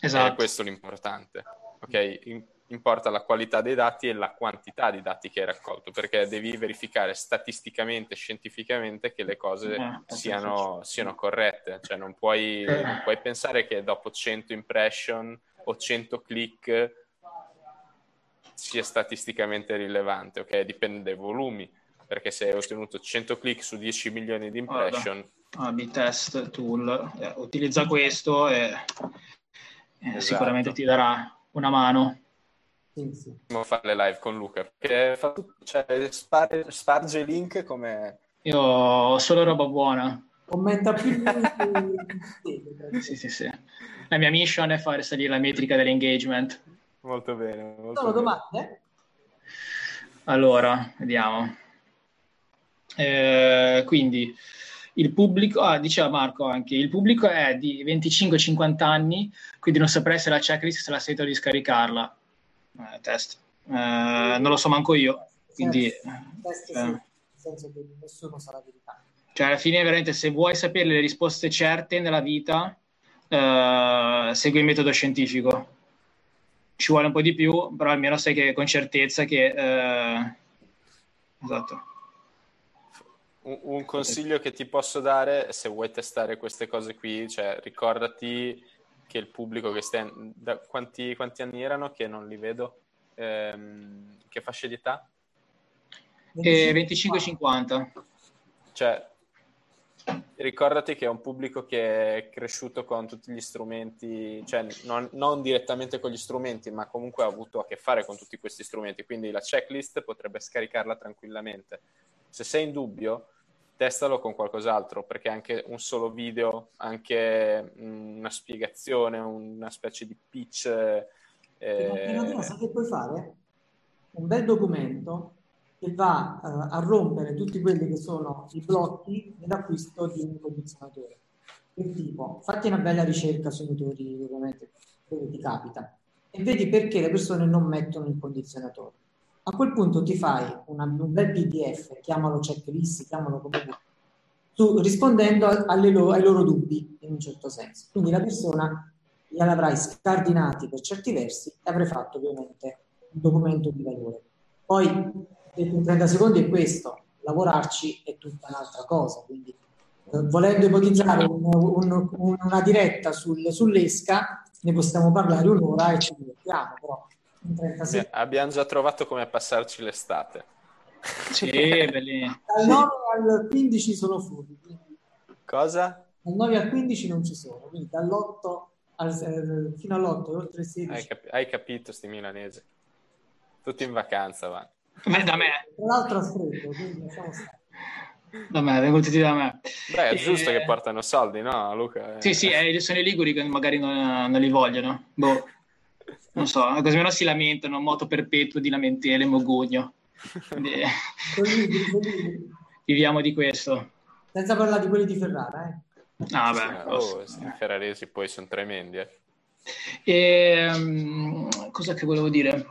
Esatto. È questo l'importante. Ok? In, importa la qualità dei dati e la quantità di dati che hai raccolto, perché devi verificare statisticamente, scientificamente che le cose eh, siano, siano, corrette. Cioè non puoi, eh. non puoi, pensare che dopo 100 impression o 100 click sia statisticamente rilevante, ok? Dipende dai volumi, perché se hai ottenuto 100 click su 10 milioni di impression... Ah, B-Test Tool, eh, utilizza questo e eh, esatto. sicuramente ti darà una mano. Sì, sì. fare le live con Luca perché fa tutto, cioè, spar- sparge i link come io ho solo roba buona commenta più sì sì sì la mia mission è fare salire la metrica dell'engagement molto bene molto sono bene. domande? allora vediamo eh, quindi il pubblico, ah, diceva Marco anche, il pubblico è di 25-50 anni, quindi non saprei se la checklist se la sento di scaricarla eh, test. Eh, non lo so manco io, quindi... Test, eh, sì, nel senso che nessuno sa la verità. Cioè, alla fine, veramente, se vuoi sapere le risposte certe nella vita, eh, segui il metodo scientifico. Ci vuole un po' di più, però almeno sai che con certezza che... Eh, esatto. Un, un consiglio che ti posso dare, se vuoi testare queste cose qui, cioè ricordati che il pubblico che sta... Da quanti, quanti anni erano che non li vedo? Ehm, che fasce di età? Eh, 25-50. Cioè, ricordati che è un pubblico che è cresciuto con tutti gli strumenti, cioè non, non, direttamente con gli strumenti, ma comunque ha avuto a che fare con tutti questi strumenti, quindi la checklist potrebbe scaricarla tranquillamente. Se sei in dubbio, testalo con qualcos'altro, perché anche un solo video, anche una spiegazione, una specie di pitch. Eh... Una cosa che puoi fare? Un bel documento che va uh, a rompere tutti quelli che sono i blocchi nell'acquisto di un condizionatore. Del tipo, fatti una bella ricerca sui motori, ovviamente, dove ti capita, e vedi perché le persone non mettono il condizionatore a quel punto ti fai una, un bel PDF, chiamalo checklist, chiamalo come vuoi, tu, rispondendo lo, ai loro dubbi in un certo senso. Quindi la persona gliel'avrai scardinati per certi versi e avrai fatto ovviamente un documento di valore. Poi, in 30 secondi è questo, lavorarci è tutta un'altra cosa, quindi eh, volendo ipotizzare un, un, una diretta sul, sull'esca, ne possiamo parlare un'ora e ci divertiamo, però Beh, abbiamo già trovato come passarci l'estate. Sì, bellissimo. Dal 9 al 15 sono fuori. Cosa? Dal 9 al 15 non ci sono, quindi dall'8 al, eh, fino all'8 e oltre 16. Hai, cap- hai capito, sti milanesi. Tutti in vacanza, va. Beh, da me. Tra l'altro a freddo, quindi lasciamo stare. Da me, vengono tutti da me. Beh, è e... giusto che portano soldi, no, Luca? Sì, sì, eh, sono i liguri che magari non, non li vogliono. Boh non so, così almeno si lamentano, moto perpetuo di lamentele, mogugno. Quindi, viviamo di questo. Senza parlare di quelli di Ferrara, eh. Ah, beh, oh, i ferraresi poi sono tremendi, eh. E, um, cosa che volevo dire?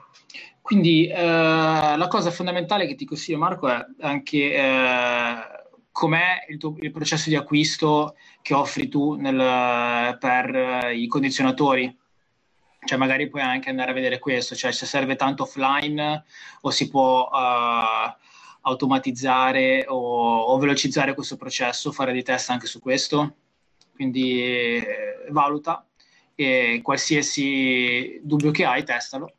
Quindi uh, la cosa fondamentale che ti consiglio, Marco, è anche uh, com'è il, tuo, il, processo di acquisto che offri tu nel, per uh, i condizionatori? Cioè magari puoi anche andare a vedere questo, cioè se serve tanto offline o si può uh, automatizzare o, o, velocizzare questo processo, fare dei test anche su questo, quindi eh, valuta e qualsiasi dubbio che hai testalo,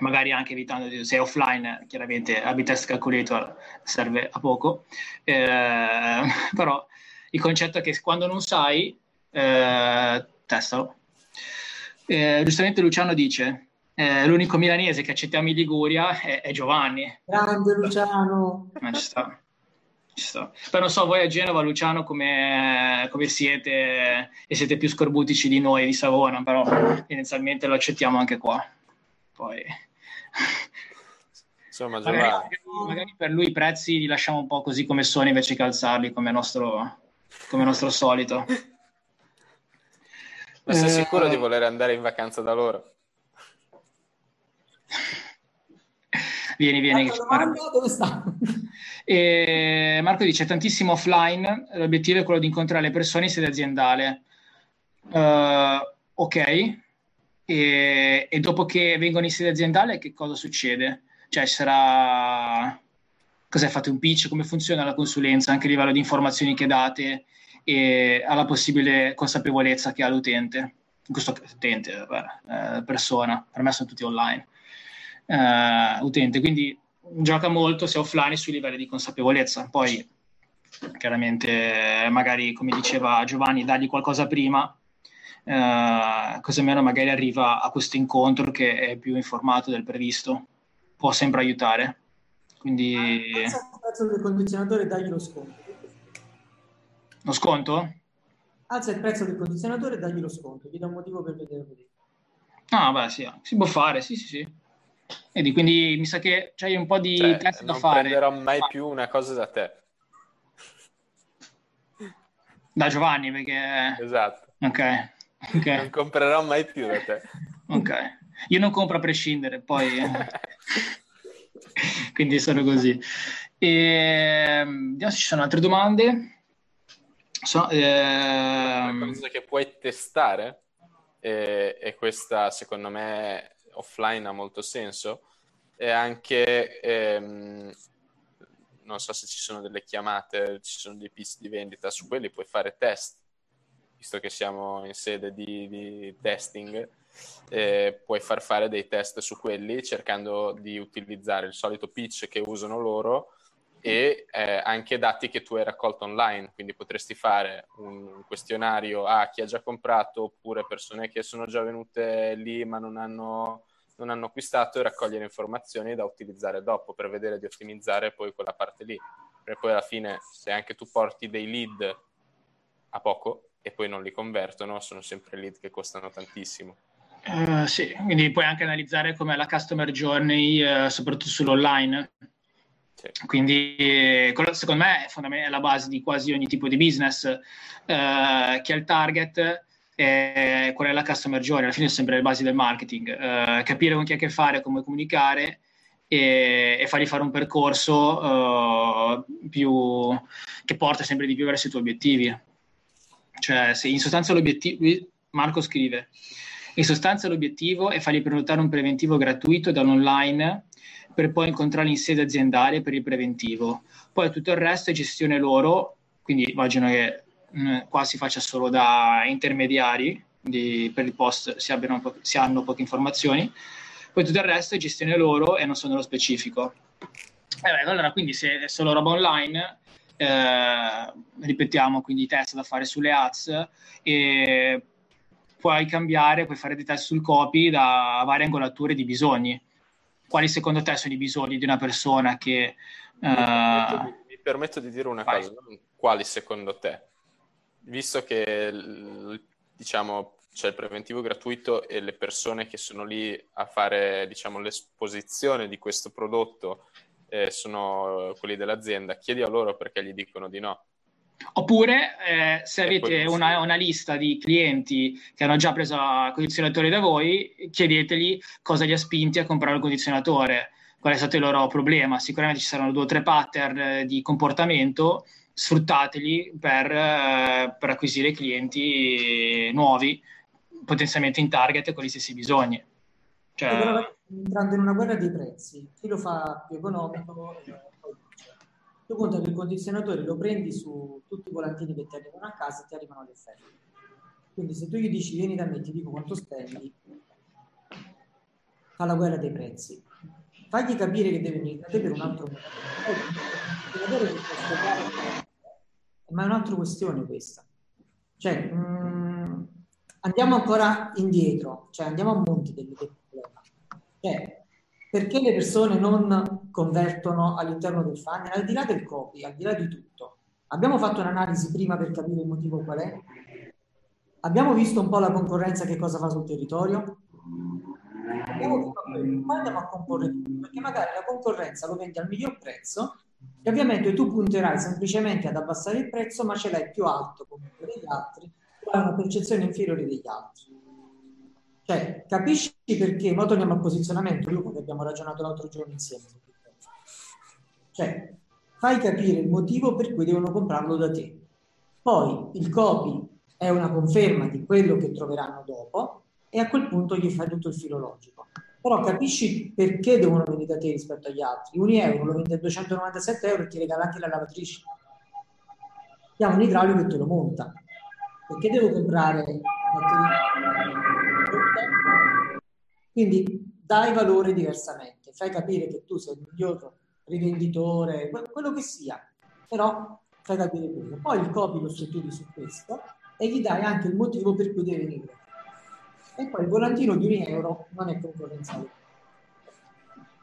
magari anche evitando di, se offline chiaramente AB test calculator serve a poco, eh, però il concetto è che quando non sai eh, testalo eh, giustamente Luciano dice, eh, l'unico milanese che accettiamo in Liguria è, è Giovanni. Grande Luciano! Ma ci sta. Ci sta. Poi non so, voi a Genova, Luciano, come, come siete e siete più scorbutici di noi di Savona, però tendenzialmente lo accettiamo anche qua. Poi... Insomma, magari, magari, per lui i prezzi li lasciamo un po' così come sono invece che alzarli come nostro, come nostro solito. Ma sei sicuro di eh. voler andare in vacanza da loro? Vieni, vieni. Marco, dove sta? E Marco dice tantissimo offline, l'obiettivo è quello di incontrare le persone in sede aziendale. Uh, ok, e, e dopo che vengono in sede aziendale che cosa succede? Cioè sarà... Cos'è? Fate un pitch? Come funziona la consulenza anche a livello di informazioni che date e alla possibile consapevolezza che ha l'utente? In questo utente, beh, eh, persona, per me sono tutti online. Eh, utente, quindi gioca molto sia offline sui livelli di consapevolezza. Poi chiaramente magari come diceva Giovanni dargli qualcosa prima eh, così almeno magari arriva a questo incontro che è più informato del previsto può sempre aiutare quindi ah, il prezzo del condizionatore dagli lo sconto lo sconto? alza il prezzo del condizionatore e dagli lo sconto gli dà un motivo per vedere ah beh sì si può fare sì sì sì Vedi, quindi mi sa che c'hai un po' di cioè, test da fare. Non prenderò mai più una cosa da te. Da Giovanni, perché... Esatto. Ok. Okay. Non comprerò mai più da te. Ok. Io non compro a prescindere, poi... quindi sono così. E... Vediamo se ci sono altre domande. So, eh... Una cosa che puoi testare, e, e questa secondo me offline ha molto senso, e anche... Ehm, non so se ci sono delle chiamate, ci sono dei pizzi di vendita, su quelli puoi fare test, visto che siamo in sede di, di testing, eh, puoi far fare dei test su quelli cercando di utilizzare il solito pitch che usano loro e eh, anche dati che tu hai raccolto online, quindi potresti fare un questionario a chi ha già comprato oppure persone che sono già venute lì ma non hanno non hanno acquistato e raccogliere informazioni da utilizzare dopo per vedere di ottimizzare poi quella parte lì. Perché poi alla fine, se anche tu porti dei lead a poco e poi non li convertono, sono sempre lead che costano tantissimo. Uh, sì, quindi puoi anche analizzare com'è la customer journey, uh, soprattutto sull'online. Sì. Quindi, quello, secondo me, è, la base di quasi ogni tipo di business. Uh, chi ha il target eh, qual è la customer journey, alla fine sono sempre le basi del marketing, eh, capire con chi ha a che fare, come comunicare e, e fargli fare un percorso più, che porta sempre di più verso i tuoi obiettivi. Cioè, se in sostanza l'obiettivo, Marco scrive, in sostanza l'obiettivo è fargli prenotare un preventivo gratuito dall'online per poi incontrarli in sede aziendale per il preventivo. Poi tutto il resto è gestione loro, quindi immagino che Mm, qua si faccia solo da intermediari, di, per il post si, po- si, hanno poche informazioni, poi tutto il resto è gestione loro e non sono nello specifico. Eh beh, allora, quindi se è solo roba online, eh, ripetiamo quindi i test da fare sulle ads e puoi cambiare, puoi fare dei test sul copy da varie angolature di bisogni. Quali secondo te sono i bisogni di una persona che... Uh... Mi permetto di dire una Vai. cosa, quali secondo te? visto che diciamo c'è il preventivo gratuito e le persone che sono lì a fare diciamo, l'esposizione di questo prodotto eh, sono quelli dell'azienda, chiedi a loro perché gli dicono di no. Oppure eh, se avete una, una, lista di clienti che hanno già preso condizionatore da voi, chiedetegli cosa li ha spinti a comprare il condizionatore, qual è stato il loro problema. Sicuramente ci saranno due o tre pattern eh, di comportamento sfruttateli per, eh, per acquisire clienti nuovi, potenzialmente in target con gli stessi bisogni. Cioè... Entrando in una guerra dei prezzi, chi lo fa più economico tu conta che il condizionatore lo prendi su tutti i volantini che ti arrivano a casa e ti arrivano le offerte. Quindi se tu gli dici vieni da me ti dico quanto spendi, fa la guerra dei prezzi fagli capire che deve venire da te per un altro motivo. Ma è un'altra questione questa. Cioè, mh, mm, andiamo ancora indietro, cioè andiamo a monte del, del problema. Cioè, perché le persone non convertono all'interno del funnel, al di là del copy, al di là di tutto. Abbiamo fatto un'analisi prima per capire il motivo qual è. Abbiamo visto un po' la concorrenza che cosa fa sul territorio abbiamo poi andiamo a comporre tutto, perché magari la concorrenza lo vende al miglior prezzo e ovviamente tu punterai semplicemente ad abbassare il prezzo, ma ce l'hai più alto comunque degli altri, hai una percezione inferiore degli altri. Cioè, capisci perché, ma torniamo al posizionamento, Luca, che abbiamo ragionato l'altro giorno insieme. Cioè, fai capire il motivo per cui devono comprarlo da te. Poi il copy è una conferma di quello che troveranno dopo, e a quel punto gli fai tutto il filologico. Però capisci perché devono venire da te rispetto agli altri. Un euro lo vende a 297 euro e ti regala anche la lavatrice. Chiama un idraulico che te lo monta. Perché devo comprare quindi dai valore diversamente, fai capire che tu sei il miglior rivenditore, quello che sia, però fai capire quello. Poi il copy lo studivi su questo e gli dai anche il motivo per cui deve venire. E poi il volantino di un euro non è concorrenziale.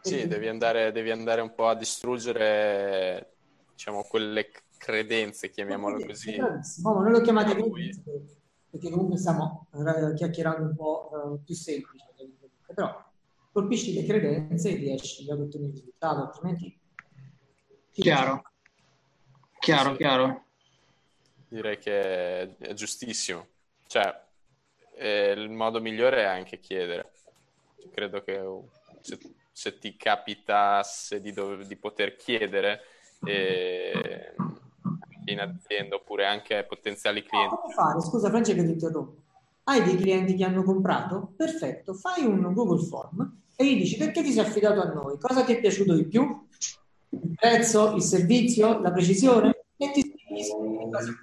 Sì, devi andare, devi andare un po' a distruggere diciamo, quelle credenze, chiamiamole così. Bravissimo, noi lo chiamate credenze perché comunque stiamo chiacchierando un po' uh, più semplice, però colpisci le credenze e riesci ad ottenere il risultato, altrimenti... Chiaro, chiaro, sì. chiaro. Direi che è giustissimo. Cioè, eh, il modo migliore è anche chiedere. Credo che se, se ti capitasse di, dove, di poter chiedere... Eh, in azienda oppure anche ai potenziali clienti. No, fare? Scusa Francesco ti interrompo. Hai dei clienti che hanno comprato? Perfetto, fai un Google Form e gli dici perché ti sei affidato a noi, cosa ti è piaciuto di più? Il prezzo, il servizio, la precisione? E ti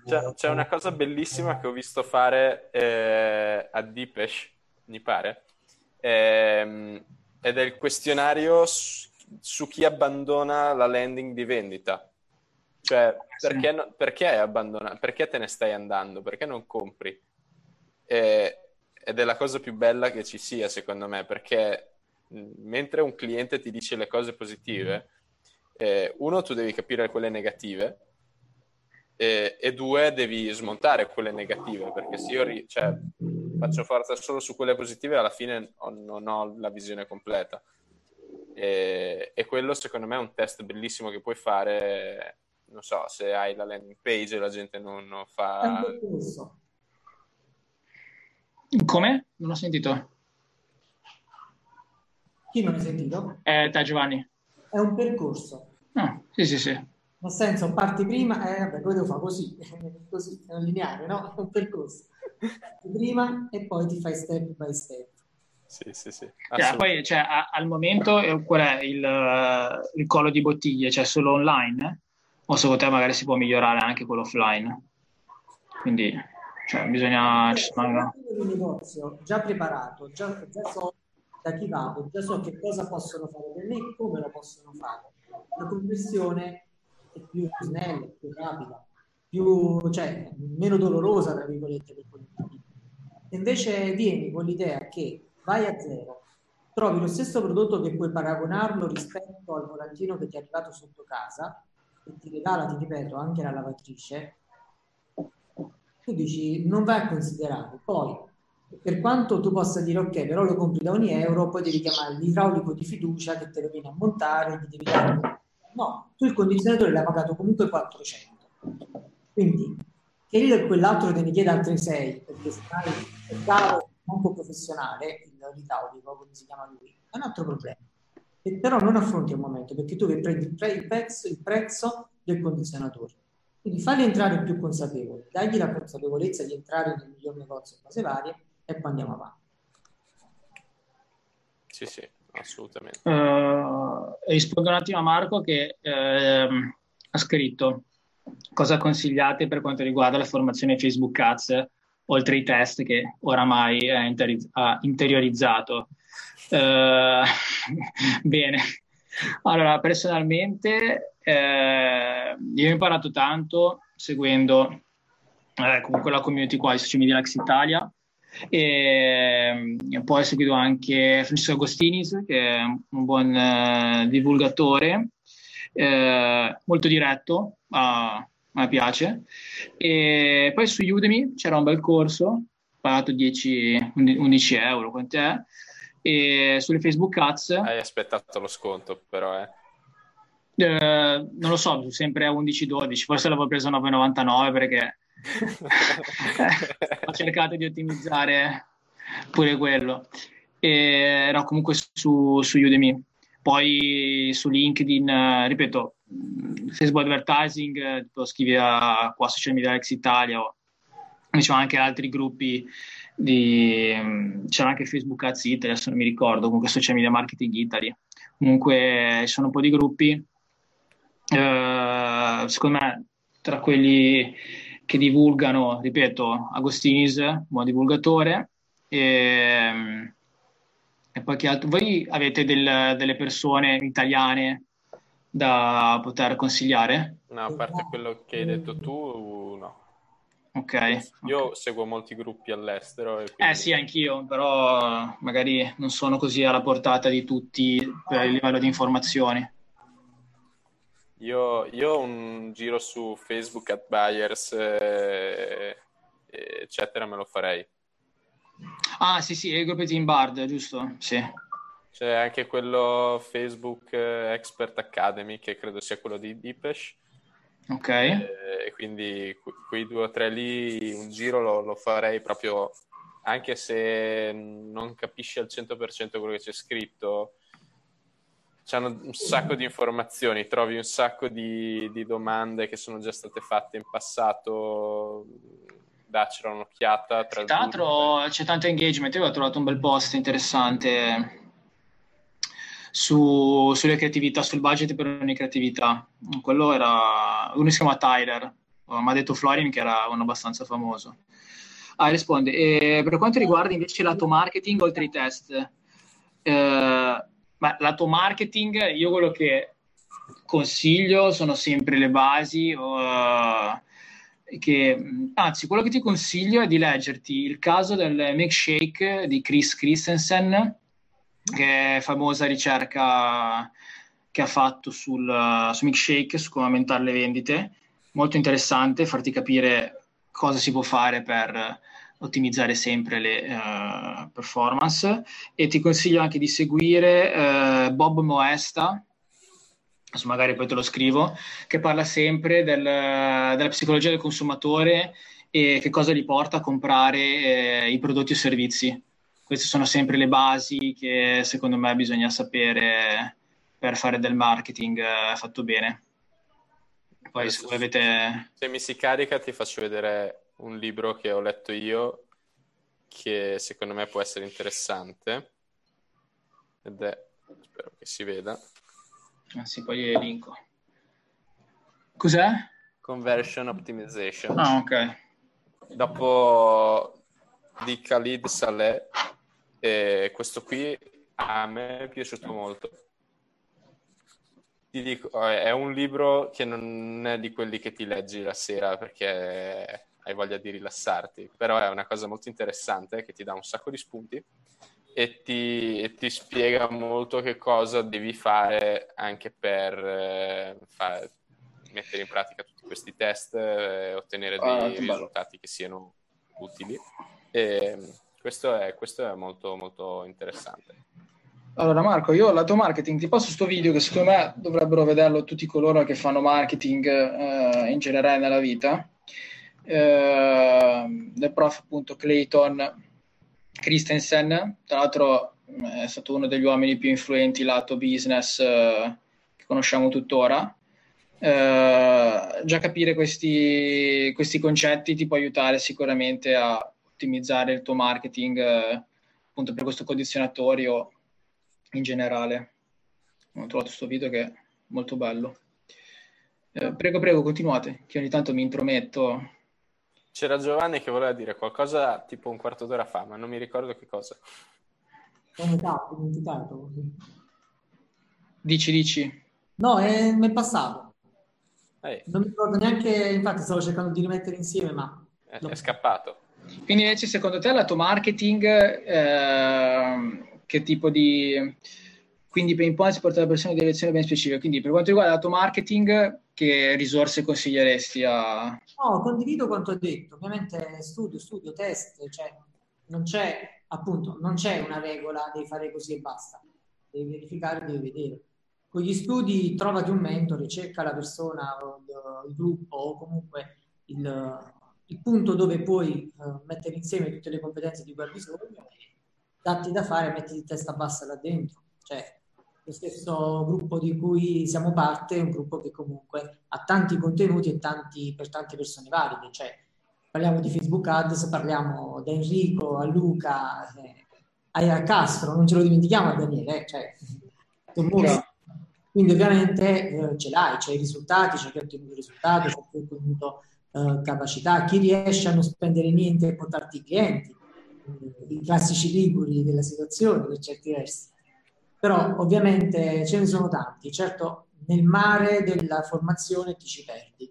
c'è, c'è una cosa bellissima che ho visto fare eh, a Deepesh, mi pare, ehm, ed è il questionario su, su chi abbandona la landing di vendita cioè, perché, sì. no, perché hai abbandonato? Perché te ne stai andando? Perché non compri? E, ed è la cosa più bella che ci sia, secondo me, perché mentre un cliente ti dice le cose positive, eh, uno, tu devi capire quelle negative, e, e, due, devi smontare quelle negative, perché se io ri- cioè, faccio forza solo su quelle positive, alla fine ho, non ho la visione completa. E, e, quello, secondo me, è un test bellissimo che puoi fare non so, se hai la landing page e la gente non, non fa... Come? Non ho sentito. Chi non ha sentito? Eh, te Giovanni. È un percorso. Ah, sì, sì, sì. Nel senso, parti prima, eh, vabbè, poi devo fare così, così, è un lineare, no? È un percorso. Parti prima e poi ti fai step by step. Sì, sì, sì. Cioè, poi, cioè, a, al momento, eh, qual è il, il collo di bottiglie? Cioè, solo online? o secondo te magari si può migliorare anche quello offline. Quindi cioè, bisogna... un negozio già preparato, già, già, so da chi vado, già so che cosa possono fare per me e come lo possono fare. La conversione è più snella, più rapida, più, cioè, meno dolorosa, tra virgolette, per Se invece vieni con l'idea che vai a zero, trovi lo stesso prodotto che puoi paragonarlo rispetto al volantino che ti è arrivato sotto casa, e ti regala, ti ripeto, anche la lavatrice, tu dici non vai a considerare. Poi, per quanto tu possa dire ok, però lo compri da ogni euro, poi devi chiamare l'idraulico di fiducia che te lo viene a montare, ti devi dare... No, tu il condizionatore l'hai pagato comunque 400. Quindi, che quell'altro te ne chiede altri 6, perché stai è caro, poco professionale, l'idraulico, come si chiama lui, è un altro problema e però non affronti un momento perché tu prendi il, pre- il, prezzo, il prezzo del condizionatore. Quindi falli entrare più consapevoli, dagli la consapevolezza di entrare nel miglior negozio cose varie e poi andiamo avanti. Sì, sì, assolutamente. Uh, rispondo un attimo a Marco che uh, ha scritto cosa consigliate per quanto riguarda la formazione Facebook Ads, oltre ai test che oramai ha interiorizzato. Uh, bene, allora personalmente eh, io ho imparato tanto seguendo eh, comunque la community qua di Social Media Lex Italia. E, e poi ho seguito anche Francesco Agostinis che è un buon eh, divulgatore eh, molto diretto a me piace. E poi su Udemy c'era un bel corso pagato 10, 11 euro quant'è e sulle Facebook Ads. Hai aspettato lo sconto, però, eh. Eh, non lo so, sempre a 11-12, forse l'avevo preso a 9,99 perché ho cercato di ottimizzare pure quello. E, no, comunque su, su Udemy. Poi su LinkedIn, eh, ripeto, Facebook Advertising, lo scrivi a qua Social Media Ex Italia o diciamo anche altri gruppi di, c'era anche Facebook Ads Italy, adesso non mi ricordo, comunque Social Media Marketing Italy. Comunque ci sono un po' di gruppi, eh, secondo me tra quelli che divulgano, ripeto, Agostinis, buon divulgatore, e, e poi che altro? Voi avete del, delle persone italiane da poter consigliare? No, a parte quello che hai detto tu, no. Ok. Io okay. seguo molti gruppi all'estero. Quindi... Eh sì, anch'io, però magari non sono così alla portata di tutti per il livello di informazioni. Io, io ho un giro su Facebook at Buyers, eh, eccetera, me lo farei. Ah sì sì, il gruppo Team Bard, giusto? Sì. C'è anche quello Facebook eh, Expert Academy, che credo sia quello di Deepesh Ok. E quindi quei due o tre lì un giro lo, lo, farei proprio, anche se non capisci al 100% quello che c'è scritto, c'hanno un sacco di informazioni, trovi un sacco di, di domande che sono già state fatte in passato, daccelo un'occhiata. Tra l'altro c'è tanto engagement, io ho trovato un bel post interessante su, sulle creatività, sul budget per ogni creatività. Quello era uno si chiama Tyler, mi ha detto Florin che era uno abbastanza famoso. Ah, risponde. E per quanto riguarda invece lato marketing, oltre ai test, eh, ma lato marketing, io quello che consiglio sono sempre le basi. Uh, che, anzi, quello che ti consiglio è di leggerti il caso del milkshake di Chris Christensen che è famosa ricerca che ha fatto sul, su Milkshake, su come aumentare le vendite. Molto interessante farti capire cosa si può fare per ottimizzare sempre le uh, performance e ti consiglio anche di seguire uh, Bob Moesta, adesso magari poi te lo scrivo, che parla sempre del, della psicologia del consumatore e che cosa gli porta a comprare eh, i prodotti o servizi queste sono sempre le basi che secondo me bisogna sapere per fare del marketing eh, fatto bene. Poi se voi avete... Se mi si carica ti faccio vedere un libro che ho letto io che secondo me può essere interessante ed è, spero che si veda. Ah sì, poi elenco. Cos'è? Conversion Optimization. Ah, ok. Dopo di Khalid Saleh e questo qui a me è piaciuto molto. Ti dico, è un libro che non è di quelli che ti leggi la sera perché hai voglia di rilassarti, però è una cosa molto interessante che ti dà un sacco di spunti e ti, e ti spiega molto che cosa devi fare anche per eh, fare, mettere in pratica tutti questi test e eh, ottenere dei ah, risultati che siano utili. E, questo è, questo è molto, molto interessante. Allora Marco, io lato marketing ti passo questo video che secondo me dovrebbero vederlo tutti coloro che fanno marketing eh, in generale nella vita, eh, del prof appunto Clayton Christensen, tra l'altro eh, è stato uno degli uomini più influenti lato business eh, che conosciamo tuttora. Eh, già capire questi, questi concetti ti può aiutare sicuramente a ottimizzare il tuo marketing eh, appunto per questo condizionatorio in generale. Ho trovato questo video che è molto bello. Eh, prego, prego, continuate, che ogni tanto mi intrometto. C'era Giovanni che voleva dire qualcosa tipo un quarto d'ora fa, ma non mi ricordo che cosa. Come ho dimenticato. Dici, dici. No, è, è passato. Ehi. Non mi ricordo neanche, infatti stavo cercando di rimettere insieme, ma... È, è scappato. Quindi invece secondo te lato marketing, eh, che tipo di... Quindi pain points porta la persona in direzione ben specifica. Quindi per quanto riguarda lato marketing, che risorse consiglieresti a... No, condivido quanto hai detto. Ovviamente studio, studio, test, cioè non c'è, appunto, non c'è una regola, devi fare così e basta. Devi verificare, devi vedere. Con gli studi trovati un mentore, cerca la persona, il gruppo o comunque il, il punto dove puoi uh, mettere insieme tutte le competenze di cui hai bisogno e datti da fare, metti di testa bassa là dentro. Cioè, lo stesso gruppo di cui siamo parte è un gruppo che comunque ha tanti contenuti e tanti, per tante persone valide. Cioè, parliamo di Facebook Ads, parliamo da Enrico a Luca eh, a Castro, non ce lo dimentichiamo a Daniele, eh, cioè, quindi ovviamente eh, ce l'hai, c'hai i risultati, c'è chi ha ottenuto i risultati, c'è chi ha ottenuto eh, capacità, chi riesce a non spendere niente e portarti i clienti, i classici liguri della situazione per certi versi. Però ovviamente ce ne sono tanti, certo nel mare della formazione ti ci perdi.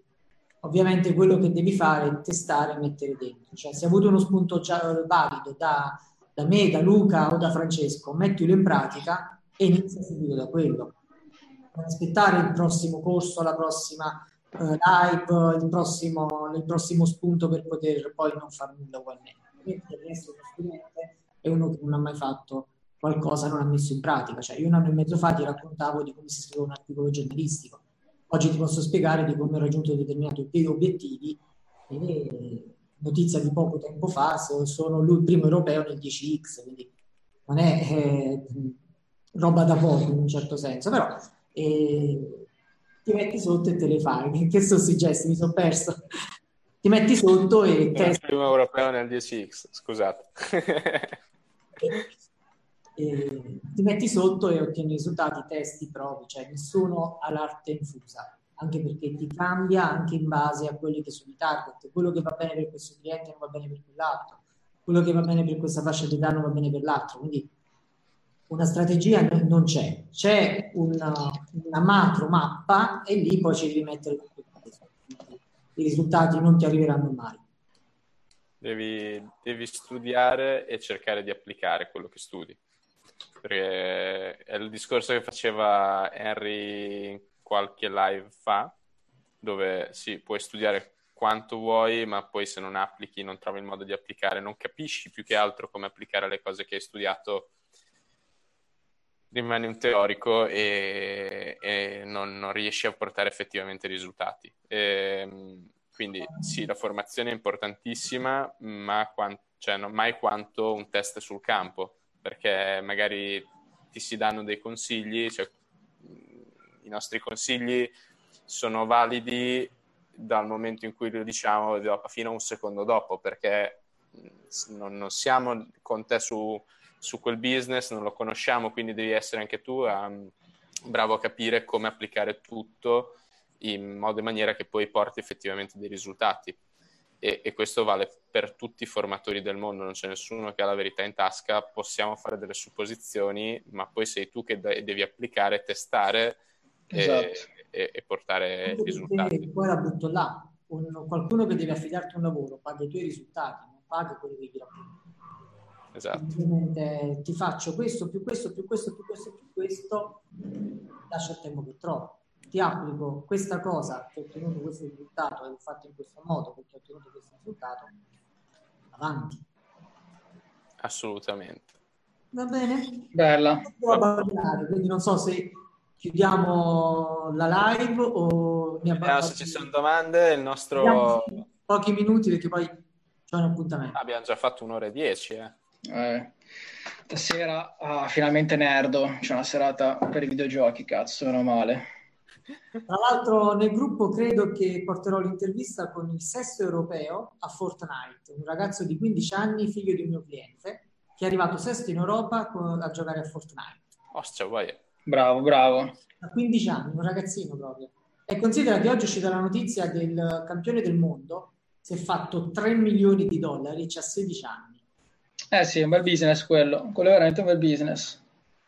Ovviamente quello che devi fare è testare e mettere dentro, cioè se hai avuto uno spunto già valido da, da me, da Luca o da Francesco, mettilo in pratica e inizia subito da quello. Non aspettare il prossimo corso, la prossima live, il prossimo, il prossimo, spunto per poter poi non fare nulla ugualmente. È uno che non ha mai fatto qualcosa, non ha messo in pratica. Cioè, io un anno e mezzo fa ti raccontavo di come si scrive un articolo giornalistico. Oggi ti posso spiegare di come ho raggiunto determinati obiettivi e notizia di poco tempo fa, sono il primo europeo nel 10X, quindi non è eh, roba da poco in un certo senso, però e ti metti sotto e te le fai. Che sono questi gesti? Mi sono perso. Ti metti sotto e testi. Il primo europeo nel 10X, scusate. e, e, ti metti sotto e ottieni risultati, testi, provi, cioè nessuno ha l'arte infusa, anche perché ti cambia anche in base a quelli che sono i target. Quello che va bene per questo cliente non va bene per quell'altro, quello che va bene per questa fascia di età non va bene per l'altro. Quindi una strategia non c'è, c'è una, una macro mappa e lì poi ci devi mettere i risultati non ti arriveranno mai. Devi, devi, studiare e cercare di applicare quello che studi. Perché è il discorso che faceva Henry qualche live fa, dove sì, puoi studiare quanto vuoi, ma poi se non applichi, non trovi il modo di applicare, non capisci più che altro come applicare le cose che hai studiato rimane un teorico e, e non, non, riesci a portare effettivamente risultati. E, ehm, quindi sì, la formazione è importantissima, ma quant- cioè, non mai quanto un test sul campo, perché magari ti si danno dei consigli, cioè, i nostri consigli sono validi dal momento in cui lo diciamo fino a un secondo dopo, perché non, non siamo con te su su quel business, non lo conosciamo, quindi devi essere anche tu um, bravo a capire come applicare tutto in modo e maniera che poi porti effettivamente dei risultati. E, e, questo vale per tutti i formatori del mondo, non c'è nessuno che ha la verità in tasca, possiamo fare delle supposizioni, ma poi sei tu che de- devi applicare, testare esatto. e, e, portare Anche risultati. Poi la butto là, un, qualcuno che deve affidarti un lavoro paga i tuoi risultati, non paga quelli che gli racconti esatto. ti faccio questo, più questo, più questo, più questo, più questo, lascia il tempo che trovo. Ti applico questa cosa, che ho ottenuto questo risultato, e l'ho fatto in questo modo perché ho ottenuto questo risultato, avanti. Assolutamente. Va bene? Bella. Quindi non so se chiudiamo la live o mi abbiamo... se ci sono domande, il nostro... Pochi minuti perché poi c'è un appuntamento. Abbiamo già fatto un'ora e dieci, eh. Eh, stasera ah, finalmente nerdo, c'è una serata per i videogiochi, cazzo, meno male. Tra l'altro nel gruppo credo che porterò l'intervista con il sesto europeo a Fortnite, un ragazzo di 15 anni, figlio di un mio cliente, che è arrivato sesto in Europa a giocare a Fortnite. Ostia, vai. Bravo, bravo. A 15 anni, un ragazzino proprio. E considera che oggi è uscita la notizia del campione del mondo, si è fatto 3 milioni di dollari, ha 16 anni. Eh sì, è un bel business quello, quello è veramente un bel business.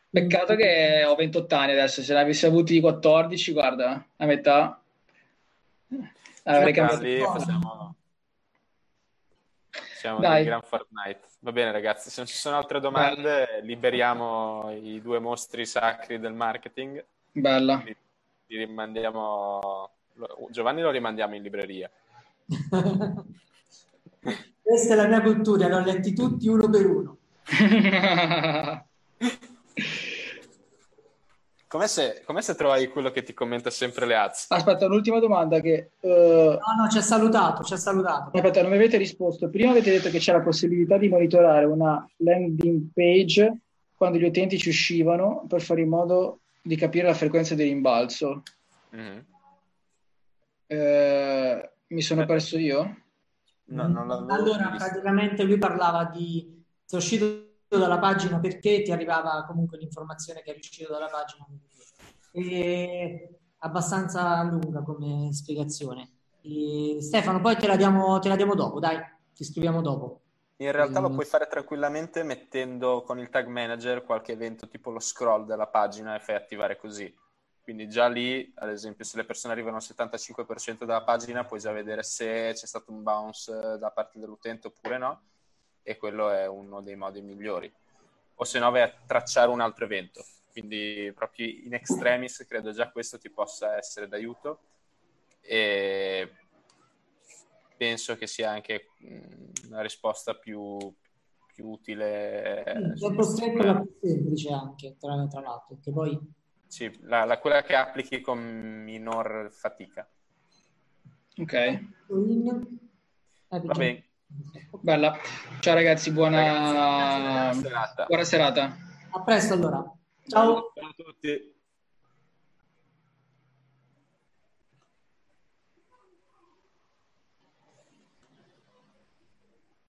Peccato che ho 28 anni adesso, se ne avessi avuti 14, guarda, a metà avrei cambiato. Lì facciamo... Siamo Dai. Gran Fortnite. Va bene ragazzi, se non ci sono altre domande, Bella. liberiamo i due mostri sacri del marketing. Bella. Li, li rimandiamo... Giovanni lo rimandiamo in libreria. Questa è la mia cultura, li ho letti tutti uno per uno. Come se, come se trovi quello che ti commenta sempre le ads? Aspetta, un'ultima domanda che... Uh... No, no, ci ha salutato, ci ha salutato. Aspetta, non mi avete risposto. Prima avete detto che c'è la possibilità di monitorare una landing page quando gli utenti ci uscivano per fare in modo di capire la frequenza di rimbalzo. Mm-hmm. Uh, mi sono perso io? No, non allora, visto. praticamente lui parlava di sei uscito dalla pagina perché ti arrivava comunque l'informazione che eri uscito dalla pagina. E abbastanza lunga come spiegazione. E Stefano, poi te la, diamo, te la diamo dopo, dai, ti scriviamo dopo. In realtà lo puoi fare tranquillamente mettendo con il tag manager qualche evento tipo lo scroll della pagina e fai attivare così. Quindi già lì, ad esempio, se le persone arrivano al 75% della pagina, puoi già vedere se c'è stato un bounce da parte dell'utente oppure no, e quello è uno dei modi migliori. O se no vai a tracciare un altro evento. Quindi proprio in extremis credo già questo ti possa essere d'aiuto e penso che sia anche una risposta più, più utile. Sì, più semplice anche, tra, tra l'altro, che poi sì, la, la, quella che applichi con minor fatica. Ok. Va bene. Bella. Ciao ragazzi, buona, ragazzi, buona serata. Buona serata. A presto allora. Ciao. Ciao a tutti.